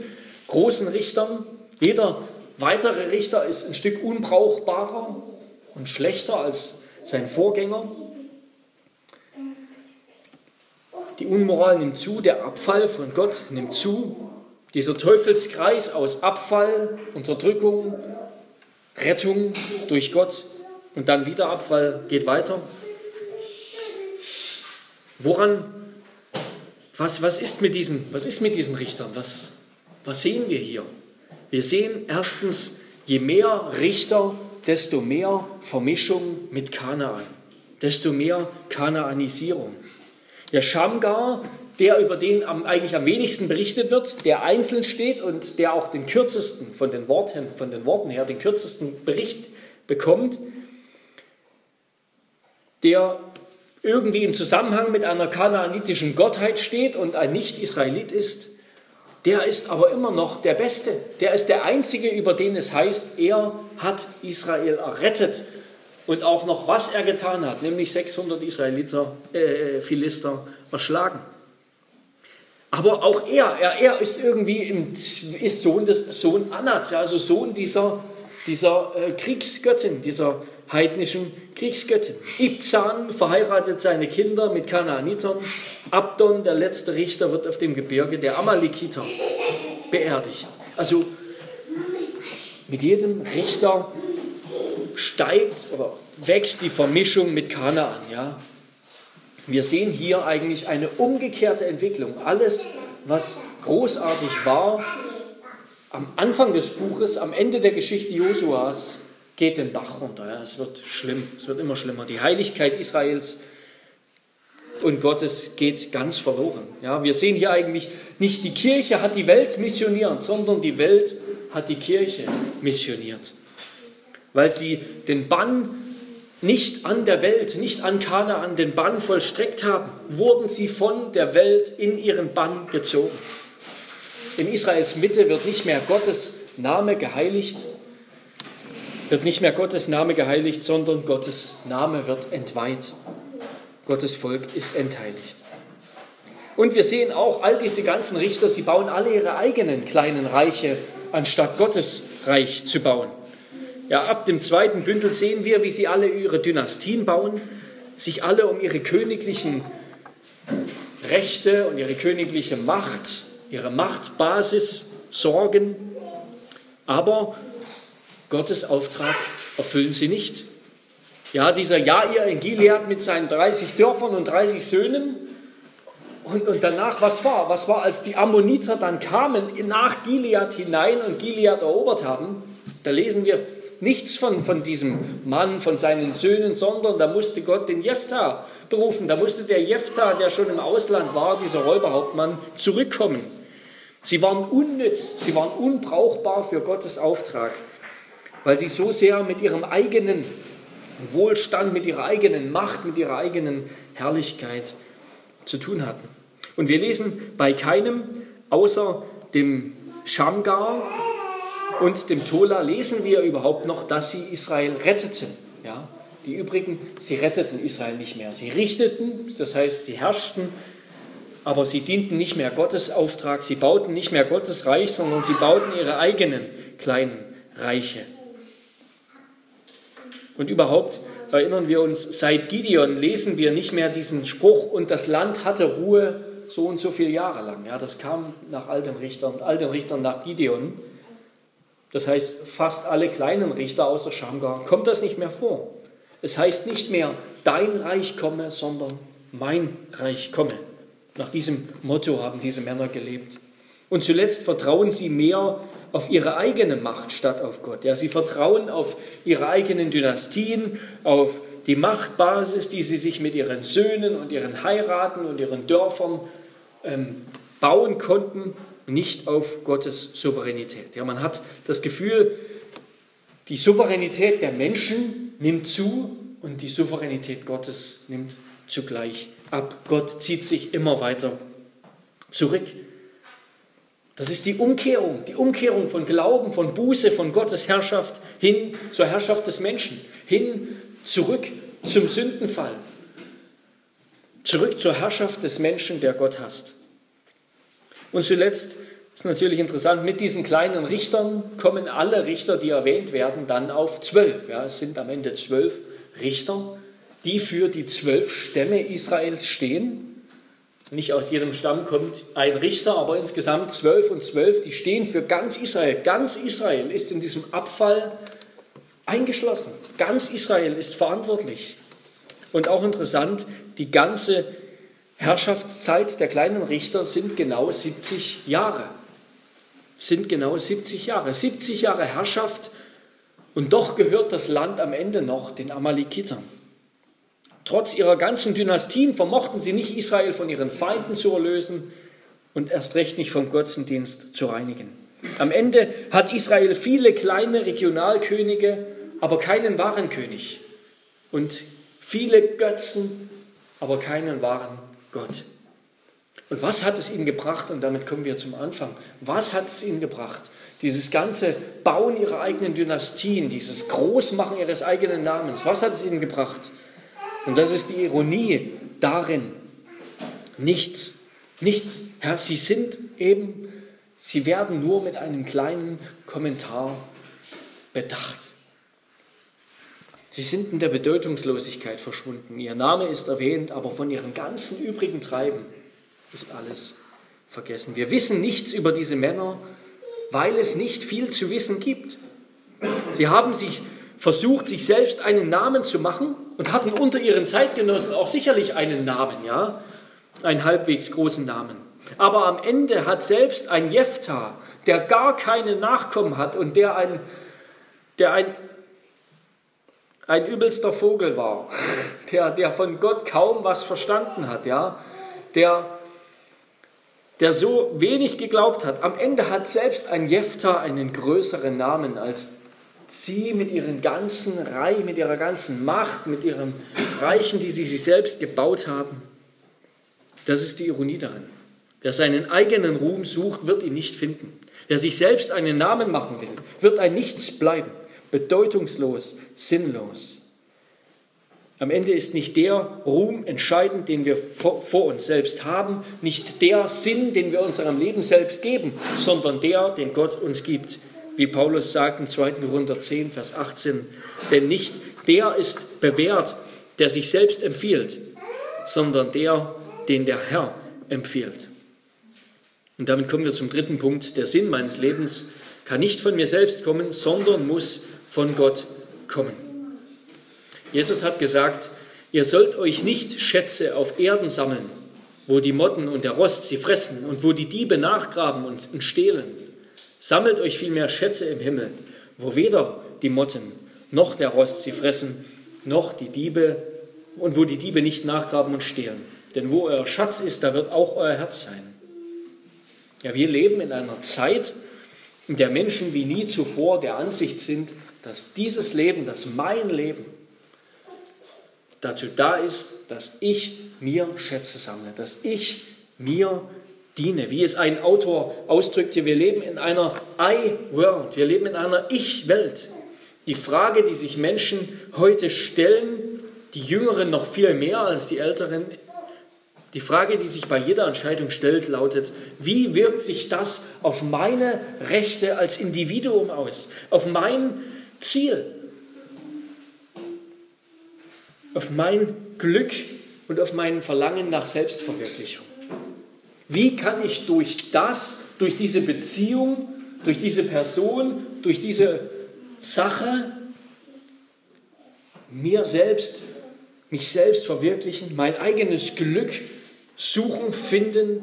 großen Richtern. Jeder weitere Richter ist ein Stück unbrauchbarer, und schlechter als sein Vorgänger. Die Unmoral nimmt zu, der Abfall von Gott nimmt zu. Dieser Teufelskreis aus Abfall, Unterdrückung, Rettung durch Gott und dann wieder Abfall geht weiter. Woran, was, was, ist, mit diesen, was ist mit diesen Richtern? Was, was sehen wir hier? Wir sehen erstens, je mehr Richter desto mehr Vermischung mit Kanaan, desto mehr Kanaanisierung. Der Schamgar, der über den eigentlich am wenigsten berichtet wird, der einzeln steht und der auch den kürzesten von den Worten, von den Worten her, den kürzesten Bericht bekommt, der irgendwie im Zusammenhang mit einer kanaanitischen Gottheit steht und ein Nicht-Israelit ist, der ist aber immer noch der Beste. Der ist der Einzige, über den es heißt, er hat Israel errettet. Und auch noch, was er getan hat, nämlich 600 Israeliter, äh, Philister erschlagen. Aber auch er, er, er ist irgendwie im, ist Sohn, des, Sohn Anats, also Sohn dieser, dieser äh, Kriegsgöttin, dieser heidnischen Kriegsgöttin. Ibzan verheiratet seine Kinder mit Kanaanitern. Abdon, der letzte Richter, wird auf dem Gebirge der Amalekiter beerdigt. Also mit jedem Richter steigt oder wächst die Vermischung mit Kanaan. Ja? Wir sehen hier eigentlich eine umgekehrte Entwicklung. Alles, was großartig war, am Anfang des Buches, am Ende der Geschichte Josuas, geht den Bach runter. Es wird schlimm, es wird immer schlimmer. Die Heiligkeit Israels und Gottes geht ganz verloren. Ja? Wir sehen hier eigentlich nicht die Kirche hat die Welt missioniert, sondern die Welt hat die Kirche missioniert. Weil sie den Bann nicht an der Welt, nicht an Kanaan den Bann vollstreckt haben, wurden sie von der Welt in ihren Bann gezogen. In Israels Mitte wird nicht mehr Gottes Name geheiligt, wird nicht mehr Gottes Name geheiligt, sondern Gottes Name wird entweiht. Gottes Volk ist entheiligt. Und wir sehen auch, all diese ganzen Richter, sie bauen alle ihre eigenen kleinen Reiche, anstatt Gottes Reich zu bauen. Ja, ab dem zweiten Bündel sehen wir, wie sie alle ihre Dynastien bauen, sich alle um ihre königlichen Rechte und ihre königliche Macht, ihre Machtbasis sorgen. Aber Gottes Auftrag erfüllen sie nicht. Ja, dieser Jair in Gilead mit seinen 30 Dörfern und 30 Söhnen. Und, und danach, was war? Was war, als die Ammoniter dann kamen nach Gilead hinein und Gilead erobert haben? Da lesen wir nichts von, von diesem Mann, von seinen Söhnen, sondern da musste Gott den Jephthah berufen. Da musste der Jephthah, der schon im Ausland war, dieser Räuberhauptmann, zurückkommen. Sie waren unnütz, sie waren unbrauchbar für Gottes Auftrag, weil sie so sehr mit ihrem eigenen Wohlstand, mit ihrer eigenen Macht, mit ihrer eigenen Herrlichkeit zu tun hatten. Und wir lesen bei keinem außer dem Shamgar, und dem Tola lesen wir überhaupt noch, dass sie Israel retteten. Ja? Die übrigen, sie retteten Israel nicht mehr. Sie richteten, das heißt, sie herrschten, aber sie dienten nicht mehr Gottes Auftrag, sie bauten nicht mehr Gottes Reich, sondern sie bauten ihre eigenen kleinen Reiche. Und überhaupt erinnern wir uns, seit Gideon lesen wir nicht mehr diesen Spruch, und das Land hatte Ruhe so und so viele Jahre lang. Ja, das kam nach all den Richtern, all den Richtern nach Gideon. Das heißt, fast alle kleinen Richter außer Shamgar, kommt das nicht mehr vor. Es heißt nicht mehr, dein Reich komme, sondern mein Reich komme. Nach diesem Motto haben diese Männer gelebt. Und zuletzt vertrauen sie mehr auf ihre eigene Macht statt auf Gott. Ja, sie vertrauen auf ihre eigenen Dynastien, auf die Machtbasis, die sie sich mit ihren Söhnen und ihren Heiraten und ihren Dörfern ähm, bauen konnten nicht auf Gottes Souveränität. Ja, man hat das Gefühl, die Souveränität der Menschen nimmt zu und die Souveränität Gottes nimmt zugleich ab. Gott zieht sich immer weiter zurück. Das ist die Umkehrung, die Umkehrung von Glauben, von Buße, von Gottes Herrschaft hin zur Herrschaft des Menschen, hin zurück zum Sündenfall, zurück zur Herrschaft des Menschen, der Gott hasst. Und zuletzt ist natürlich interessant, mit diesen kleinen Richtern kommen alle Richter, die erwähnt werden, dann auf zwölf. Ja, es sind am Ende zwölf Richter, die für die zwölf Stämme Israels stehen. Nicht aus jedem Stamm kommt ein Richter, aber insgesamt zwölf und zwölf, die stehen für ganz Israel. Ganz Israel ist in diesem Abfall eingeschlossen. Ganz Israel ist verantwortlich. Und auch interessant, die ganze Herrschaftszeit der kleinen Richter sind genau 70 Jahre. Sind genau 70 Jahre. 70 Jahre Herrschaft und doch gehört das Land am Ende noch den Amalekitern. Trotz ihrer ganzen Dynastien vermochten sie nicht Israel von ihren Feinden zu erlösen und erst recht nicht vom Götzendienst zu reinigen. Am Ende hat Israel viele kleine Regionalkönige, aber keinen wahren König. Und viele Götzen, aber keinen wahren Gott. Und was hat es ihnen gebracht? Und damit kommen wir zum Anfang. Was hat es ihnen gebracht? Dieses ganze Bauen ihrer eigenen Dynastien, dieses Großmachen ihres eigenen Namens. Was hat es ihnen gebracht? Und das ist die Ironie darin. Nichts, nichts. Herr, sie sind eben, sie werden nur mit einem kleinen Kommentar bedacht. Sie sind in der Bedeutungslosigkeit verschwunden. Ihr Name ist erwähnt, aber von ihrem ganzen übrigen Treiben ist alles vergessen. Wir wissen nichts über diese Männer, weil es nicht viel zu wissen gibt. Sie haben sich versucht, sich selbst einen Namen zu machen und hatten unter ihren Zeitgenossen auch sicherlich einen Namen, ja, einen halbwegs großen Namen. Aber am Ende hat selbst ein Jephthah, der gar keine Nachkommen hat und der ein, der ein, ein übelster Vogel war, der, der von Gott kaum was verstanden hat, ja, der, der so wenig geglaubt hat. Am Ende hat selbst ein Jephthah einen größeren Namen als sie mit ihren ganzen Reich, mit ihrer ganzen Macht, mit ihren Reichen, die sie sich selbst gebaut haben. Das ist die Ironie darin. Wer seinen eigenen Ruhm sucht, wird ihn nicht finden. Wer sich selbst einen Namen machen will, wird ein Nichts bleiben, bedeutungslos, sinnlos. Am Ende ist nicht der Ruhm entscheidend, den wir vor uns selbst haben, nicht der Sinn, den wir unserem Leben selbst geben, sondern der, den Gott uns gibt wie Paulus sagt im 2. Korinther 10, Vers 18, denn nicht der ist bewährt, der sich selbst empfiehlt, sondern der, den der Herr empfiehlt. Und damit kommen wir zum dritten Punkt. Der Sinn meines Lebens kann nicht von mir selbst kommen, sondern muss von Gott kommen. Jesus hat gesagt, ihr sollt euch nicht Schätze auf Erden sammeln, wo die Motten und der Rost sie fressen und wo die Diebe nachgraben und stehlen Sammelt euch vielmehr Schätze im Himmel, wo weder die Motten noch der Rost sie fressen, noch die Diebe und wo die Diebe nicht nachgraben und stehlen. Denn wo euer Schatz ist, da wird auch euer Herz sein. Ja, wir leben in einer Zeit, in der Menschen wie nie zuvor der Ansicht sind, dass dieses Leben, dass mein Leben dazu da ist, dass ich mir Schätze sammle, dass ich mir diene. Wie es ein Autor ausdrückte, wir leben in einer I-World, wir leben in einer Ich-Welt. Die Frage, die sich Menschen heute stellen, die Jüngeren noch viel mehr als die Älteren, die Frage, die sich bei jeder Entscheidung stellt, lautet, wie wirkt sich das auf meine Rechte als Individuum aus, auf mein Ziel, auf mein Glück und auf mein Verlangen nach Selbstverwirklichung? Wie kann ich durch das, durch diese Beziehung, durch diese Person, durch diese Sache mir selbst, mich selbst verwirklichen, mein eigenes Glück suchen, finden,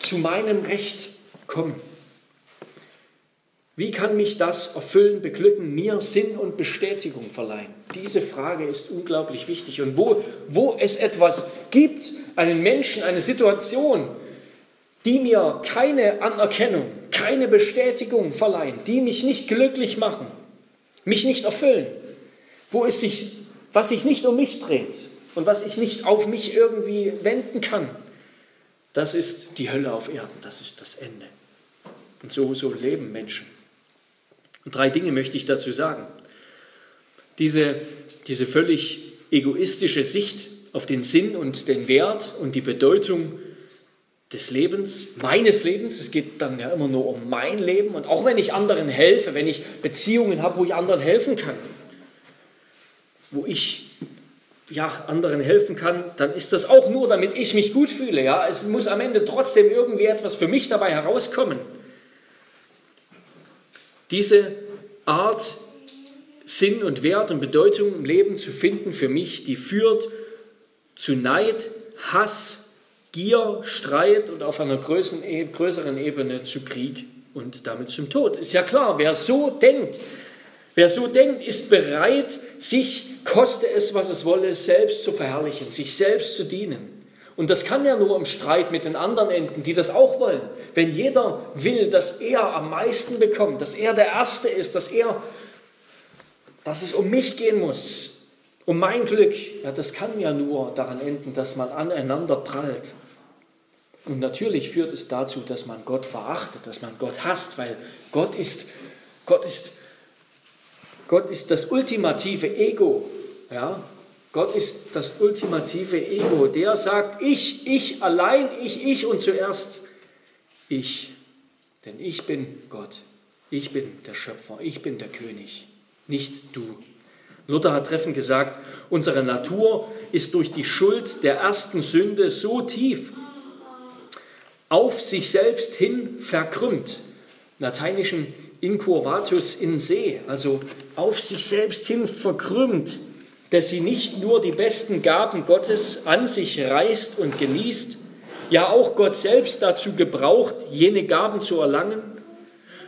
zu meinem Recht kommen? Wie kann mich das erfüllen, beglücken, mir Sinn und Bestätigung verleihen? Diese Frage ist unglaublich wichtig. Und wo, wo es etwas gibt, einen Menschen, eine Situation, die mir keine Anerkennung, keine Bestätigung verleihen, die mich nicht glücklich machen, mich nicht erfüllen, wo es sich, was sich nicht um mich dreht und was ich nicht auf mich irgendwie wenden kann, das ist die Hölle auf Erden, das ist das Ende. Und so, so leben Menschen. Und drei Dinge möchte ich dazu sagen. Diese, diese völlig egoistische Sicht auf den Sinn und den Wert und die Bedeutung des Lebens, meines Lebens. Es geht dann ja immer nur um mein Leben. Und auch wenn ich anderen helfe, wenn ich Beziehungen habe, wo ich anderen helfen kann, wo ich ja, anderen helfen kann, dann ist das auch nur, damit ich mich gut fühle. Ja? Es muss am Ende trotzdem irgendwie etwas für mich dabei herauskommen. Diese Art, Sinn und Wert und Bedeutung im Leben zu finden für mich, die führt zu Neid, Hass, Gier, Streit und auf einer e-, größeren Ebene zu Krieg und damit zum Tod. Ist ja klar, wer so denkt, wer so denkt, ist bereit, sich, koste es, was es wolle, selbst zu verherrlichen, sich selbst zu dienen. Und das kann ja nur im Streit mit den anderen enden, die das auch wollen. Wenn jeder will, dass er am meisten bekommt, dass er der Erste ist, dass er, dass es um mich gehen muss, und mein Glück, ja, das kann ja nur daran enden, dass man aneinander prallt. Und natürlich führt es dazu, dass man Gott verachtet, dass man Gott hasst, weil Gott ist, Gott ist, Gott ist das ultimative Ego. Ja? Gott ist das ultimative Ego. Der sagt, ich, ich, allein ich, ich und zuerst ich. Denn ich bin Gott. Ich bin der Schöpfer, ich bin der König, nicht du. Luther hat treffend gesagt, unsere Natur ist durch die Schuld der ersten Sünde so tief auf sich selbst hin verkrümmt. Lateinischen incurvatus in se, also auf sich selbst hin verkrümmt, dass sie nicht nur die besten Gaben Gottes an sich reißt und genießt, ja auch Gott selbst dazu gebraucht, jene Gaben zu erlangen,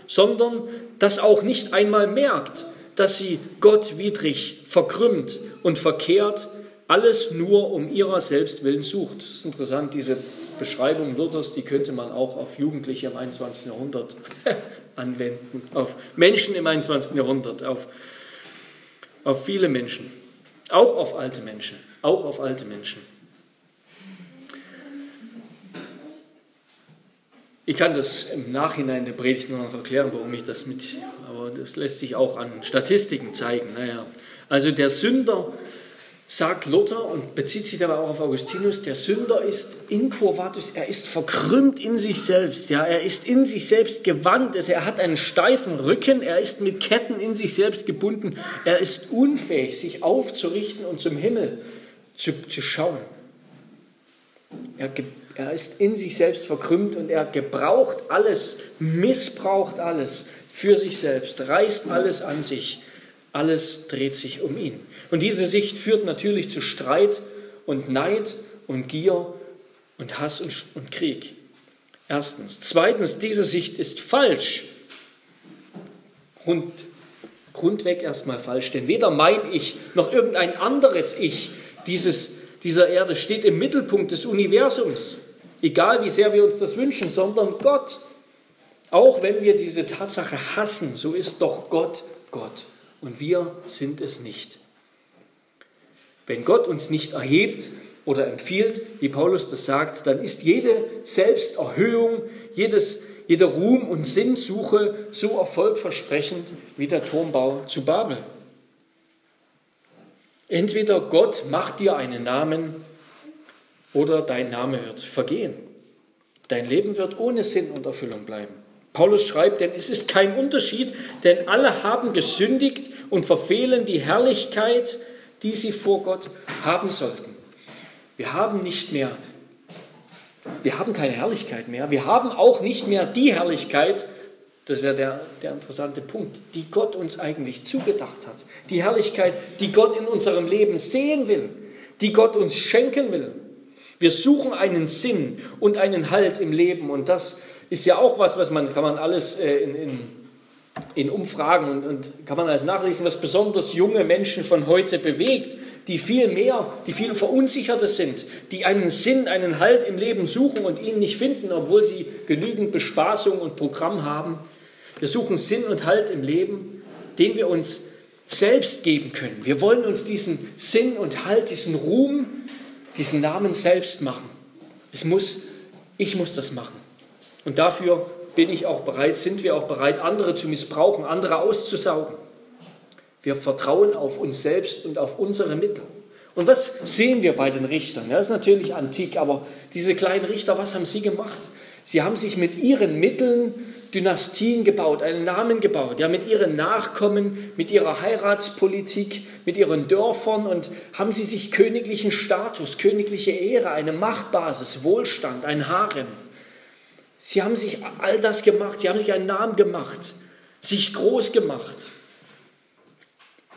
sondern das auch nicht einmal merkt, dass sie gottwidrig verkrümmt und verkehrt, alles nur um ihrer selbst willen sucht. Das ist interessant, diese Beschreibung Luthers, die könnte man auch auf Jugendliche im 21. Jahrhundert anwenden, auf Menschen im 21. Jahrhundert, auf, auf viele Menschen, auch auf alte Menschen, auch auf alte Menschen. Ich kann das im Nachhinein der Predigt noch erklären, warum ich das mit, aber das lässt sich auch an Statistiken zeigen. Naja, also der Sünder, sagt Luther und bezieht sich dabei auch auf Augustinus, der Sünder ist incurvatus, er ist verkrümmt in sich selbst, ja, er ist in sich selbst gewandt, er hat einen steifen Rücken, er ist mit Ketten in sich selbst gebunden, er ist unfähig, sich aufzurichten und zum Himmel zu, zu schauen. Er er ist in sich selbst verkrümmt und er gebraucht alles, missbraucht alles für sich selbst, reißt alles an sich. Alles dreht sich um ihn. Und diese Sicht führt natürlich zu Streit und Neid und Gier und Hass und, Krieg. Erstens. Zweitens, diese Sicht ist falsch. Grund, grundweg erstmal falsch, denn weder mein Ich noch irgendein anderes Ich dieses, dieser Erde steht im Mittelpunkt des Universums egal wie sehr wir uns das wünschen, sondern Gott. Auch wenn wir diese Tatsache hassen, so ist doch Gott Gott und wir sind es nicht. Wenn Gott uns nicht erhebt oder empfiehlt, wie Paulus das sagt, dann ist jede Selbsterhöhung, jedes, jeder Ruhm und Sinnsuche so erfolgversprechend wie der Turmbau zu Babel. Entweder Gott macht dir einen Namen oder dein Name wird vergehen. Dein Leben wird ohne Sinn und Erfüllung bleiben. Paulus schreibt, denn es ist kein Unterschied, denn alle haben gesündigt und verfehlen die Herrlichkeit, die sie vor Gott haben sollten. Wir haben nicht mehr, wir haben keine Herrlichkeit mehr. Wir haben auch nicht mehr die Herrlichkeit, das ist ja der, der interessante Punkt, die Gott uns eigentlich zugedacht hat. Die Herrlichkeit, die Gott in unserem Leben sehen will, die Gott uns schenken will. Wir suchen einen Sinn und einen Halt im Leben und das ist ja auch was, was man, kann man alles äh, in, in, in Umfragen und, und kann man alles nachlesen, was besonders junge Menschen von heute bewegt, die viel mehr, die viel verunsicherter sind, die einen Sinn, einen Halt im Leben suchen und ihn nicht finden, obwohl sie genügend Bespaßung und Programm haben. Wir suchen Sinn und Halt im Leben, den wir uns selbst geben können. Wir wollen uns diesen Sinn und Halt, diesen Ruhm, diesen Namen selbst machen. Es muss, ich muss das machen. Und dafür bin ich auch bereit, sind wir auch bereit, andere zu missbrauchen, andere auszusaugen. Wir vertrauen auf uns selbst und auf unsere Mittel. Und was sehen wir bei den Richtern? Das ist natürlich antik, aber diese kleinen Richter, was haben sie gemacht? Sie haben sich mit ihren Mitteln Dynastien gebaut, einen Namen gebaut, ja, mit ihren Nachkommen, mit ihrer Heiratspolitik, mit ihren Dörfern und haben sie sich königlichen Status, königliche Ehre, eine Machtbasis, Wohlstand, ein Harem. Sie haben sich all das gemacht, sie haben sich einen Namen gemacht, sich groß gemacht.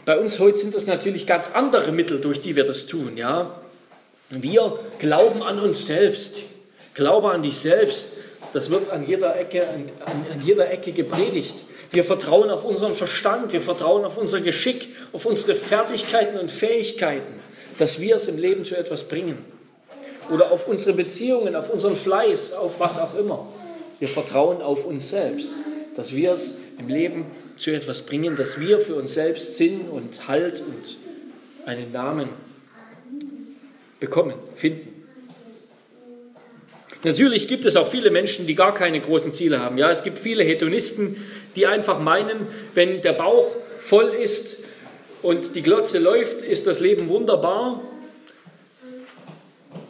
Bei uns heute sind das natürlich ganz andere Mittel, durch die wir das tun, ja. Wir glauben an uns selbst, glaube an dich selbst, das wird an jeder Ecke, an, an jeder Ecke gepredigt. Wir vertrauen auf unseren Verstand, wir vertrauen auf unser Geschick, auf unsere Fertigkeiten und Fähigkeiten, dass wir es im Leben zu etwas bringen. Oder auf unsere Beziehungen, auf unseren Fleiß, auf was auch immer. Wir vertrauen auf uns selbst, dass wir es im Leben zu etwas bringen, dass wir für uns selbst Sinn und Halt und einen Namen bekommen, finden. Natürlich gibt es auch viele Menschen, die gar keine großen Ziele haben. Ja, es gibt viele Hedonisten, die einfach meinen, wenn der Bauch voll ist und die Glotze läuft, ist das Leben wunderbar.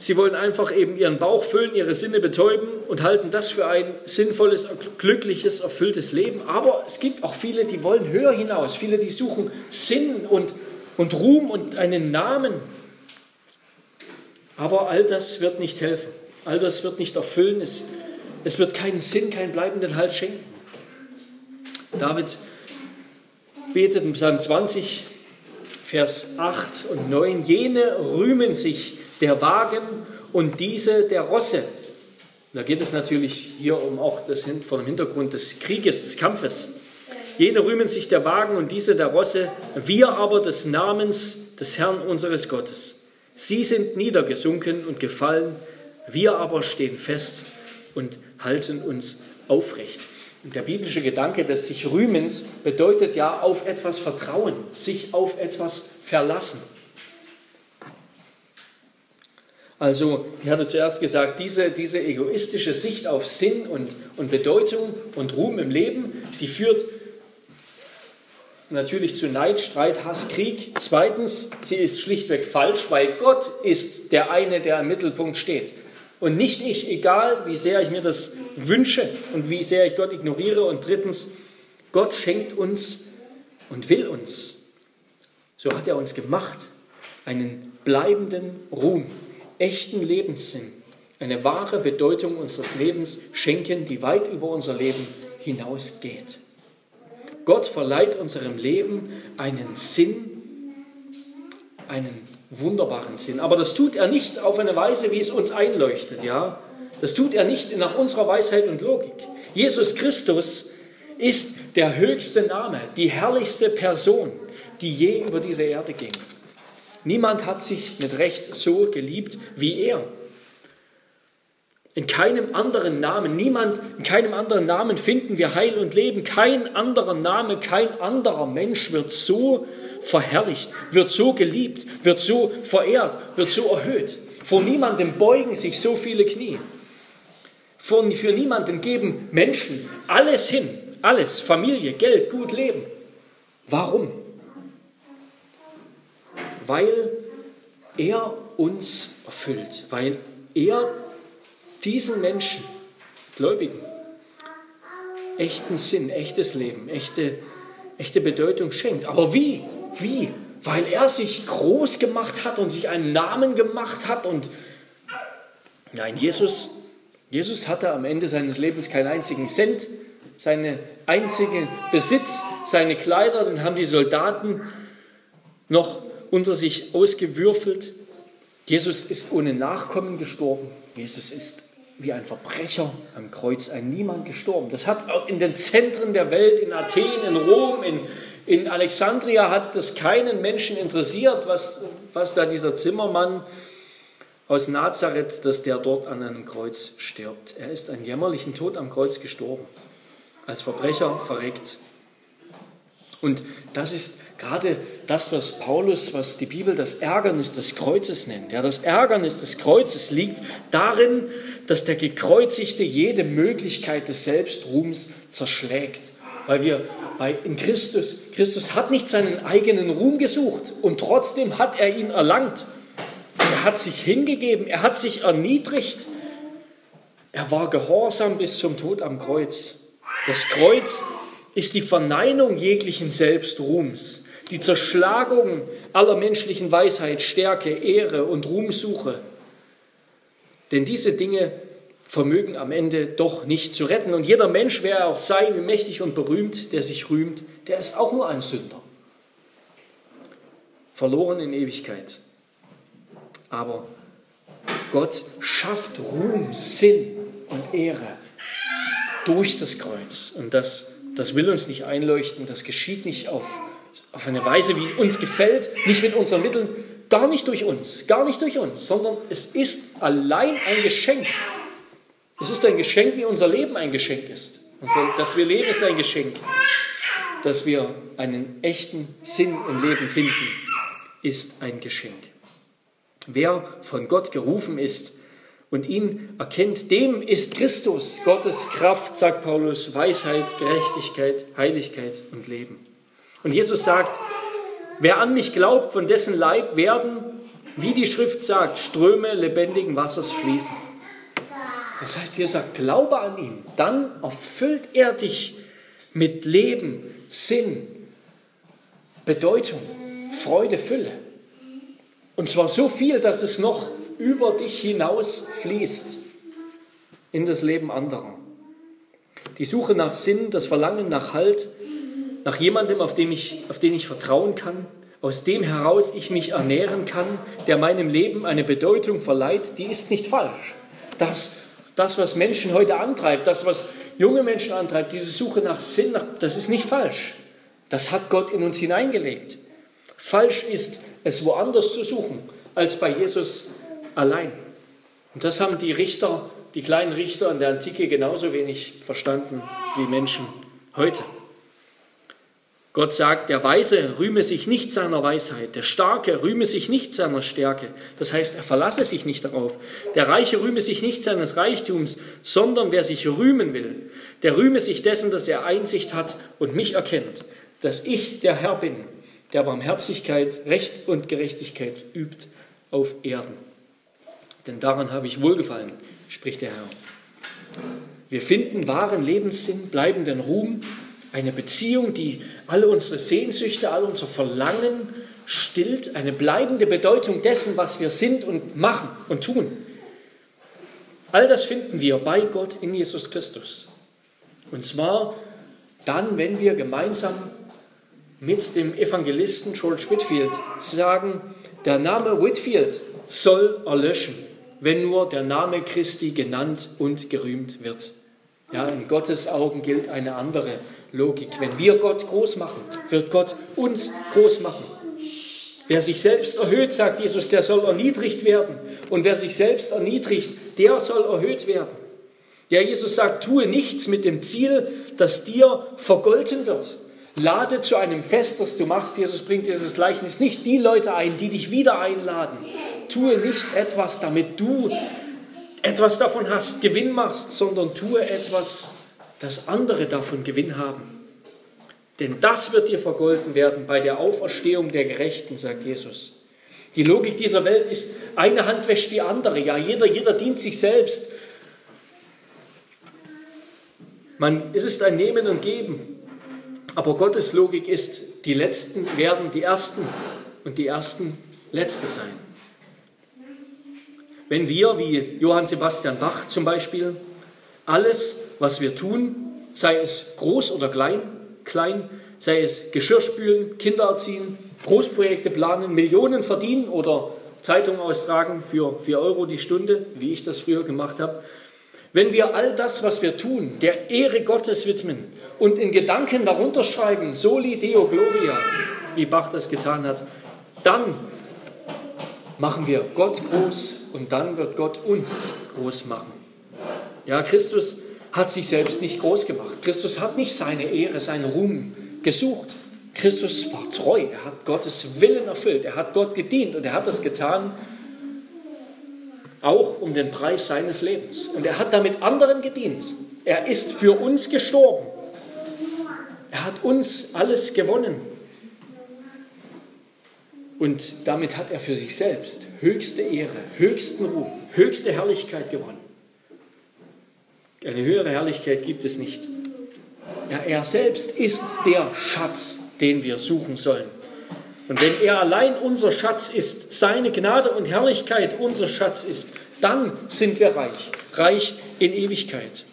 Sie wollen einfach eben ihren Bauch füllen, ihre Sinne betäuben und halten das für ein sinnvolles, glückliches, erfülltes Leben. Aber es gibt auch viele, die wollen höher hinaus. Viele, die suchen Sinn und, und Ruhm und einen Namen. Aber all das wird nicht helfen. All das wird nicht erfüllen. Es, es wird keinen Sinn, keinen bleibenden Halt schenken. David betet in Psalm 20, Vers 8 und 9, jene rühmen sich der Wagen und diese der Rosse. Da geht es natürlich hier um auch das vor dem Hintergrund des Krieges, des Kampfes. Jene rühmen sich der Wagen und diese der Rosse, wir aber des Namens des Herrn unseres Gottes. Sie sind niedergesunken und gefallen, wir aber stehen fest und halten uns aufrecht. Der biblische Gedanke des sich Rühmens bedeutet ja auf etwas vertrauen, sich auf etwas verlassen. Also, ich hatte zuerst gesagt, diese, diese egoistische Sicht auf Sinn und, und Bedeutung und Ruhm im Leben, die führt natürlich zu Neid, Streit, Hass, Krieg. Zweitens, sie ist schlichtweg falsch, weil Gott ist der eine, der im Mittelpunkt steht. Und nicht ich, egal wie sehr ich mir das wünsche und wie sehr ich Gott ignoriere. Und drittens, Gott schenkt uns und will uns, so hat er uns gemacht, einen bleibenden Ruhm echten Lebenssinn, eine wahre Bedeutung unseres Lebens schenken, die weit über unser Leben hinausgeht. Gott verleiht unserem Leben einen Sinn, einen wunderbaren Sinn. Aber das tut er nicht auf eine Weise, wie es uns einleuchtet, ja. Das tut er nicht nach unserer Weisheit und Logik. Jesus Christus ist der höchste Name, die herrlichste Person, die je über diese Erde ging. Niemand hat sich mit Recht so geliebt wie er. In keinem anderen Namen, niemand, in keinem anderen Namen finden wir Heil und Leben. Kein anderer Name, kein anderer Mensch wird so verherrlicht, wird so geliebt, wird so verehrt, wird so erhöht. Vor niemandem beugen sich so viele Knie. Für, für niemanden geben Menschen alles hin, alles, Familie, Geld, gut Leben. Warum? Weil er uns erfüllt, weil er diesen Menschen, Gläubigen, echten Sinn, echtes Leben, echte, echte Bedeutung schenkt. Aber wie? Wie? Weil er sich groß gemacht hat und sich einen Namen gemacht hat und nein, Jesus, Jesus hatte am Ende seines Lebens keinen einzigen Cent, seine einzigen Besitz, seine Kleider, den haben die Soldaten noch unter sich ausgewürfelt. Jesus ist ohne Nachkommen gestorben. Jesus ist wie ein Verbrecher am Kreuz, ein Niemand gestorben. Das hat auch in den Zentren der Welt, in Athen, in Rom, in, in Alexandria, hat das keinen Menschen interessiert, was, was da dieser Zimmermann aus Nazareth, dass der dort an einem Kreuz stirbt. Er ist einen jämmerlichen Tod am Kreuz gestorben, als Verbrecher verreckt. Und das ist gerade das, was Paulus, was die Bibel das Ärgernis des Kreuzes nennt. Ja, das Ärgernis des Kreuzes liegt darin, dass der Gekreuzigte jede Möglichkeit des Selbstruhms zerschlägt. Weil wir bei, in Christus, Christus hat nicht seinen eigenen Ruhm gesucht und trotzdem hat er ihn erlangt. Er hat sich hingegeben, er hat sich erniedrigt. Er war gehorsam bis zum Tod am Kreuz. Das Kreuz ist die Verneinung jeglichen Selbstruhms die Zerschlagung aller menschlichen Weisheit, Stärke, Ehre und Ruhmsuche. Denn diese Dinge vermögen am Ende doch nicht zu retten. Und jeder Mensch, wer er auch sei, wie mächtig und berühmt, der sich rühmt, der ist auch nur ein Sünder. Verloren in Ewigkeit. Aber Gott schafft Ruhm, Sinn und Ehre durch das Kreuz. Und das, das will uns nicht einleuchten, das geschieht nicht auf auf eine Weise, wie es uns gefällt, nicht mit unseren Mitteln, gar nicht durch uns, gar nicht durch uns, sondern es ist allein ein Geschenk. Es ist ein Geschenk, wie unser Leben ein Geschenk ist. Dass wir leben, ist ein Geschenk. Dass wir einen echten Sinn im Leben finden, ist ein Geschenk. Wer von Gott gerufen ist und ihn erkennt, dem ist Christus, Gottes Kraft, sagt Paulus, Weisheit, Gerechtigkeit, Heiligkeit und Leben. Und Jesus sagt, wer an mich glaubt, von dessen Leib werden wie die Schrift sagt, Ströme lebendigen Wassers fließen. Das heißt, hier sagt, glaube an ihn, dann erfüllt er dich mit Leben, Sinn, Bedeutung, Freude, Fülle. Und zwar so viel, dass es noch über dich hinaus fließt in das Leben anderer. Die Suche nach Sinn, das Verlangen nach Halt, nach jemandem, auf, dem ich, auf den ich vertrauen kann, aus dem heraus ich mich ernähren kann, der meinem Leben eine Bedeutung verleiht, die ist nicht falsch. Das, das was Menschen heute antreibt, das, was junge Menschen antreibt, diese Suche nach Sinn, das ist nicht falsch. Das hat Gott in uns hineingelegt. Falsch ist, es woanders zu suchen, als bei Jesus allein. Und das haben die Richter, die kleinen Richter in der Antike genauso wenig verstanden wie Menschen heute. Gott sagt, der Weise rühme sich nicht seiner Weisheit, der Starke rühme sich nicht seiner Stärke. Das heißt, er verlasse sich nicht darauf. Der Reiche rühme sich nicht seines Reichtums, sondern wer sich rühmen will, der rühme sich dessen, dass er Einsicht hat und mich erkennt, dass ich der Herr bin, der Barmherzigkeit, Recht und Gerechtigkeit übt auf Erden. Denn daran habe ich wohlgefallen, spricht der Herr. Wir finden wahren Lebenssinn, bleibenden Ruhm eine Beziehung, die alle unsere Sehnsüchte, all unser Verlangen stillt, eine bleibende Bedeutung dessen, was wir sind und machen und tun. All das finden wir bei Gott in Jesus Christus. Und zwar dann, wenn wir gemeinsam mit dem Evangelisten George Whitfield sagen, der Name Whitfield soll erlöschen, wenn nur der Name Christi genannt und gerühmt wird. Ja, in Gottes Augen gilt eine andere Logik. Wenn wir Gott groß machen, wird Gott uns groß machen. Wer sich selbst erhöht, sagt Jesus, der soll erniedrigt werden. Und wer sich selbst erniedrigt, der soll erhöht werden. Ja, Jesus sagt, tue nichts mit dem Ziel, dass dir vergolten wird. Lade zu einem Fest, das du machst. Jesus bringt dieses Gleichnis nicht die Leute ein, die dich wieder einladen. Tue nicht etwas, damit du etwas davon hast, Gewinn machst, sondern tue etwas, dass andere davon Gewinn haben. Denn das wird dir vergolten werden bei der Auferstehung der Gerechten, sagt Jesus. Die Logik dieser Welt ist, eine Hand wäscht die andere. Ja, jeder, jeder dient sich selbst. Man, es ist ein Nehmen und Geben. Aber Gottes Logik ist, die Letzten werden die Ersten und die Ersten Letzte sein. Wenn wir, wie Johann Sebastian Bach zum Beispiel, alles, was wir tun, sei es groß oder klein, klein, sei es Geschirrspülen, Kinder erziehen, Großprojekte planen, Millionen verdienen oder Zeitungen austragen für 4 Euro die Stunde, wie ich das früher gemacht habe. Wenn wir all das, was wir tun, der Ehre Gottes widmen und in Gedanken darunter schreiben, Soli Deo Gloria, wie Bach das getan hat, dann machen wir Gott groß und dann wird Gott uns groß machen. Ja, Christus hat sich selbst nicht groß gemacht. Christus hat nicht seine Ehre, seinen Ruhm gesucht. Christus war treu, er hat Gottes Willen erfüllt, er hat Gott gedient und er hat das getan, auch um den Preis seines Lebens. Und er hat damit anderen gedient. Er ist für uns gestorben. Er hat uns alles gewonnen. Und damit hat er für sich selbst höchste Ehre, höchsten Ruhm, höchste Herrlichkeit gewonnen. Eine höhere Herrlichkeit gibt es nicht. Ja, er selbst ist der Schatz, den wir suchen sollen. Und wenn er allein unser Schatz ist, seine Gnade und Herrlichkeit unser Schatz ist, dann sind wir reich, reich in Ewigkeit.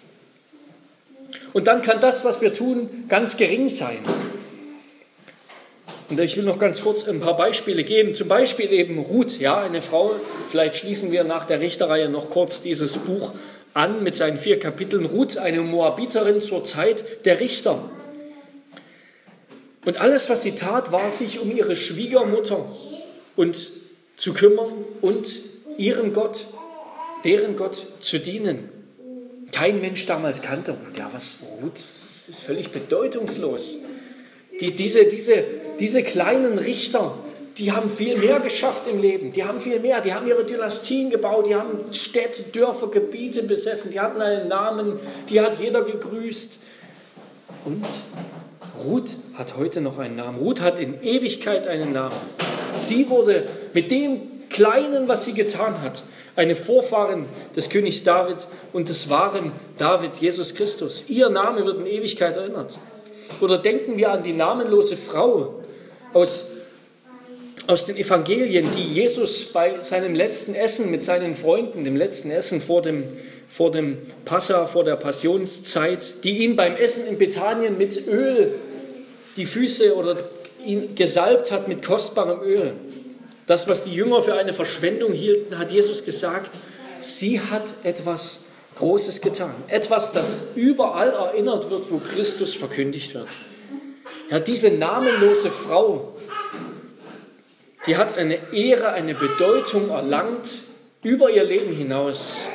Und dann kann das, was wir tun, ganz gering sein. Und ich will noch ganz kurz ein paar Beispiele geben. Zum Beispiel eben Ruth, ja, eine Frau. Vielleicht schließen wir nach der Richterreihe noch kurz dieses Buch an mit seinen vier Kapiteln. Ruth, eine Moabiterin zur Zeit der Richter. Und alles, was sie tat, war, sich um ihre Schwiegermutter und zu kümmern und ihren Gott, deren Gott zu dienen. Kein Mensch damals kannte Ruth. Ja, was Ruth? Das ist völlig bedeutungslos. Die, diese, diese, diese kleinen Richter, die haben viel mehr geschafft im Leben. Die haben viel mehr. Die haben ihre Dynastien gebaut. Die haben Städte, Dörfer, Gebiete besessen. Die hatten einen Namen. Die hat jeder gegrüßt. Und Ruth hat heute noch einen Namen. Ruth hat in Ewigkeit einen Namen. Sie wurde mit dem Kleinen, was sie getan hat. Eine Vorfahren des Königs David und des wahren David, Jesus Christus. Ihr Name wird in Ewigkeit erinnert. Oder denken wir an die namenlose Frau aus, aus den Evangelien, die Jesus bei seinem letzten Essen mit seinen Freunden, dem letzten Essen vor dem, vor dem Passa, vor der Passionszeit, die ihn beim Essen in Bethanien mit Öl die Füße oder ihn gesalbt hat mit kostbarem Öl. Das, was die Jünger für eine Verschwendung hielten, hat Jesus gesagt, sie hat etwas Großes getan. Etwas, das überall erinnert wird, wo Christus verkündigt wird. Ja, diese namenlose Frau, die hat eine Ehre, eine Bedeutung erlangt über ihr Leben hinaus,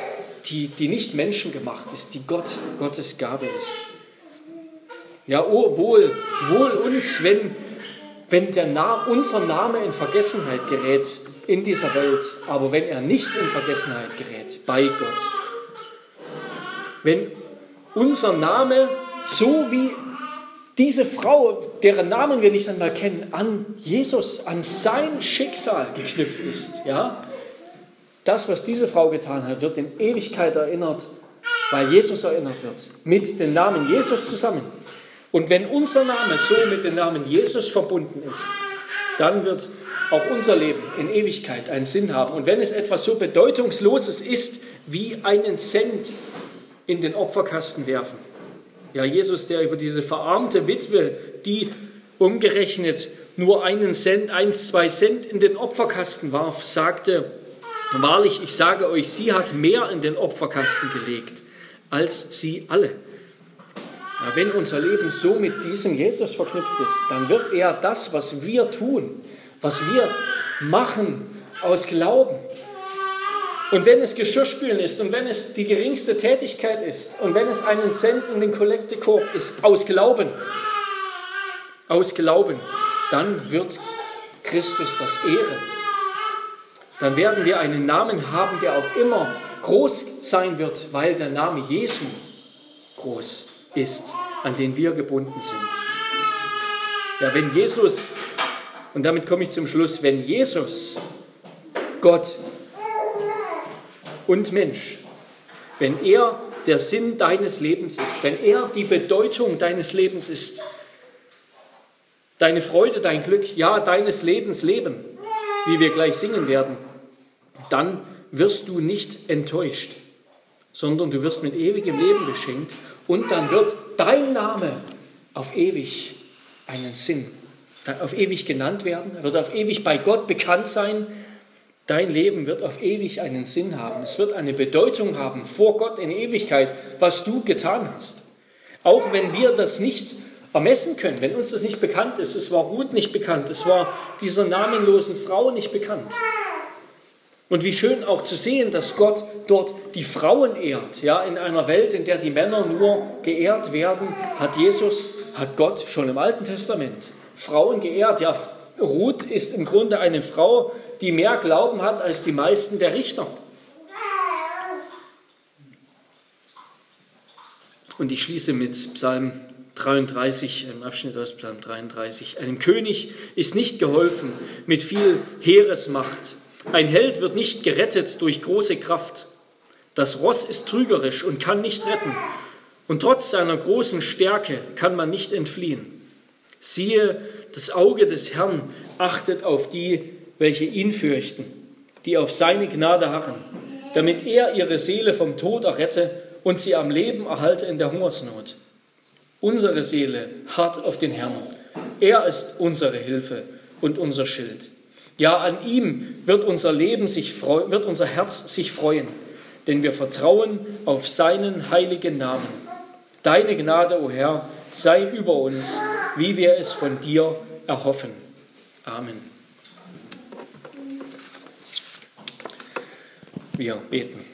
die, die nicht menschengemacht ist, die Gott, Gottes Gabe ist. Ja, oh, wohl, wohl uns, wenn, wenn der Na unser Name in Vergessenheit gerät in dieser Welt, aber wenn er nicht in Vergessenheit gerät bei Gott. Wenn unser Name so wie diese Frau, deren Namen wir nicht einmal kennen, an Jesus, an sein Schicksal geknüpft ist, ja, das, was diese Frau getan hat, wird in Ewigkeit erinnert, weil Jesus erinnert wird, mit dem Namen Jesus zusammen. Und wenn unser Name so mit dem Namen Jesus verbunden ist, dann wird auch unser Leben in Ewigkeit einen Sinn haben. Und wenn es etwas so Bedeutungsloses ist, wie einen Cent in den Opferkasten werfen. Ja, Jesus, der über diese verarmte Witwe, die umgerechnet nur einen Cent, eins, zwei Cent in den Opferkasten warf, sagte, wahrlich, ich sage euch, sie hat mehr in den Opferkasten gelegt als sie alle. Ja, wenn unser Leben so mit diesem Jesus verknüpft ist, dann wird er das, was wir tun, was wir machen, aus Glauben, und wenn es Geschirrspülen ist und wenn es die geringste Tätigkeit ist und wenn es einen Cent in den Kollektekorb ist, aus Glauben, aus Glauben, dann wird Christus das ehren. Dann werden wir einen Namen haben, der auf immer groß sein wird, weil der Name Jesu groß ist, an den wir gebunden sind. Ja, wenn Jesus, und damit komme ich zum Schluss, wenn Jesus Gott und Mensch, wenn er der Sinn deines Lebens ist, wenn er die Bedeutung deines Lebens ist, deine Freude, dein Glück, ja, deines Lebens Leben, wie wir gleich singen werden, dann wirst du nicht enttäuscht, sondern du wirst mit ewigem Leben beschenkt und dann wird dein Name auf ewig einen Sinn, auf ewig genannt werden, er wird auf ewig bei Gott bekannt sein Dein Leben wird auf ewig einen Sinn haben. Es wird eine Bedeutung haben vor Gott in Ewigkeit, was du getan hast. Auch wenn wir das nicht ermessen können, wenn uns das nicht bekannt ist. Es war Ruth nicht bekannt, es war dieser namenlosen Frau nicht bekannt. Und wie schön auch zu sehen, dass Gott dort die Frauen ehrt. Ja, in einer Welt, in der die Männer nur geehrt werden, hat Jesus, hat Gott schon im Alten Testament Frauen geehrt. Ja, Ruth ist im Grunde eine Frau, die mehr Glauben hat als die meisten der Richter. Und ich schließe mit Psalm 33, im Abschnitt aus Psalm 33. Einem König ist nicht geholfen mit viel Heeresmacht. Ein Held wird nicht gerettet durch große Kraft. Das Ross ist trügerisch und kann nicht retten. Und trotz seiner großen Stärke kann man nicht entfliehen. Siehe, das Auge des Herrn achtet auf die, welche ihn fürchten, die auf seine Gnade harren, damit er ihre Seele vom Tod errette und sie am Leben erhalte in der Hungersnot. Unsere Seele harrt auf den Herrn. Er ist unsere Hilfe und unser Schild. Ja, an ihm wird unser Leben sich freuen, wird unser Herz sich freuen, denn wir vertrauen auf seinen heiligen Namen. Deine Gnade, o oh Herr, sei über uns, wie wir es von dir erhoffen. Amen. Wir beten.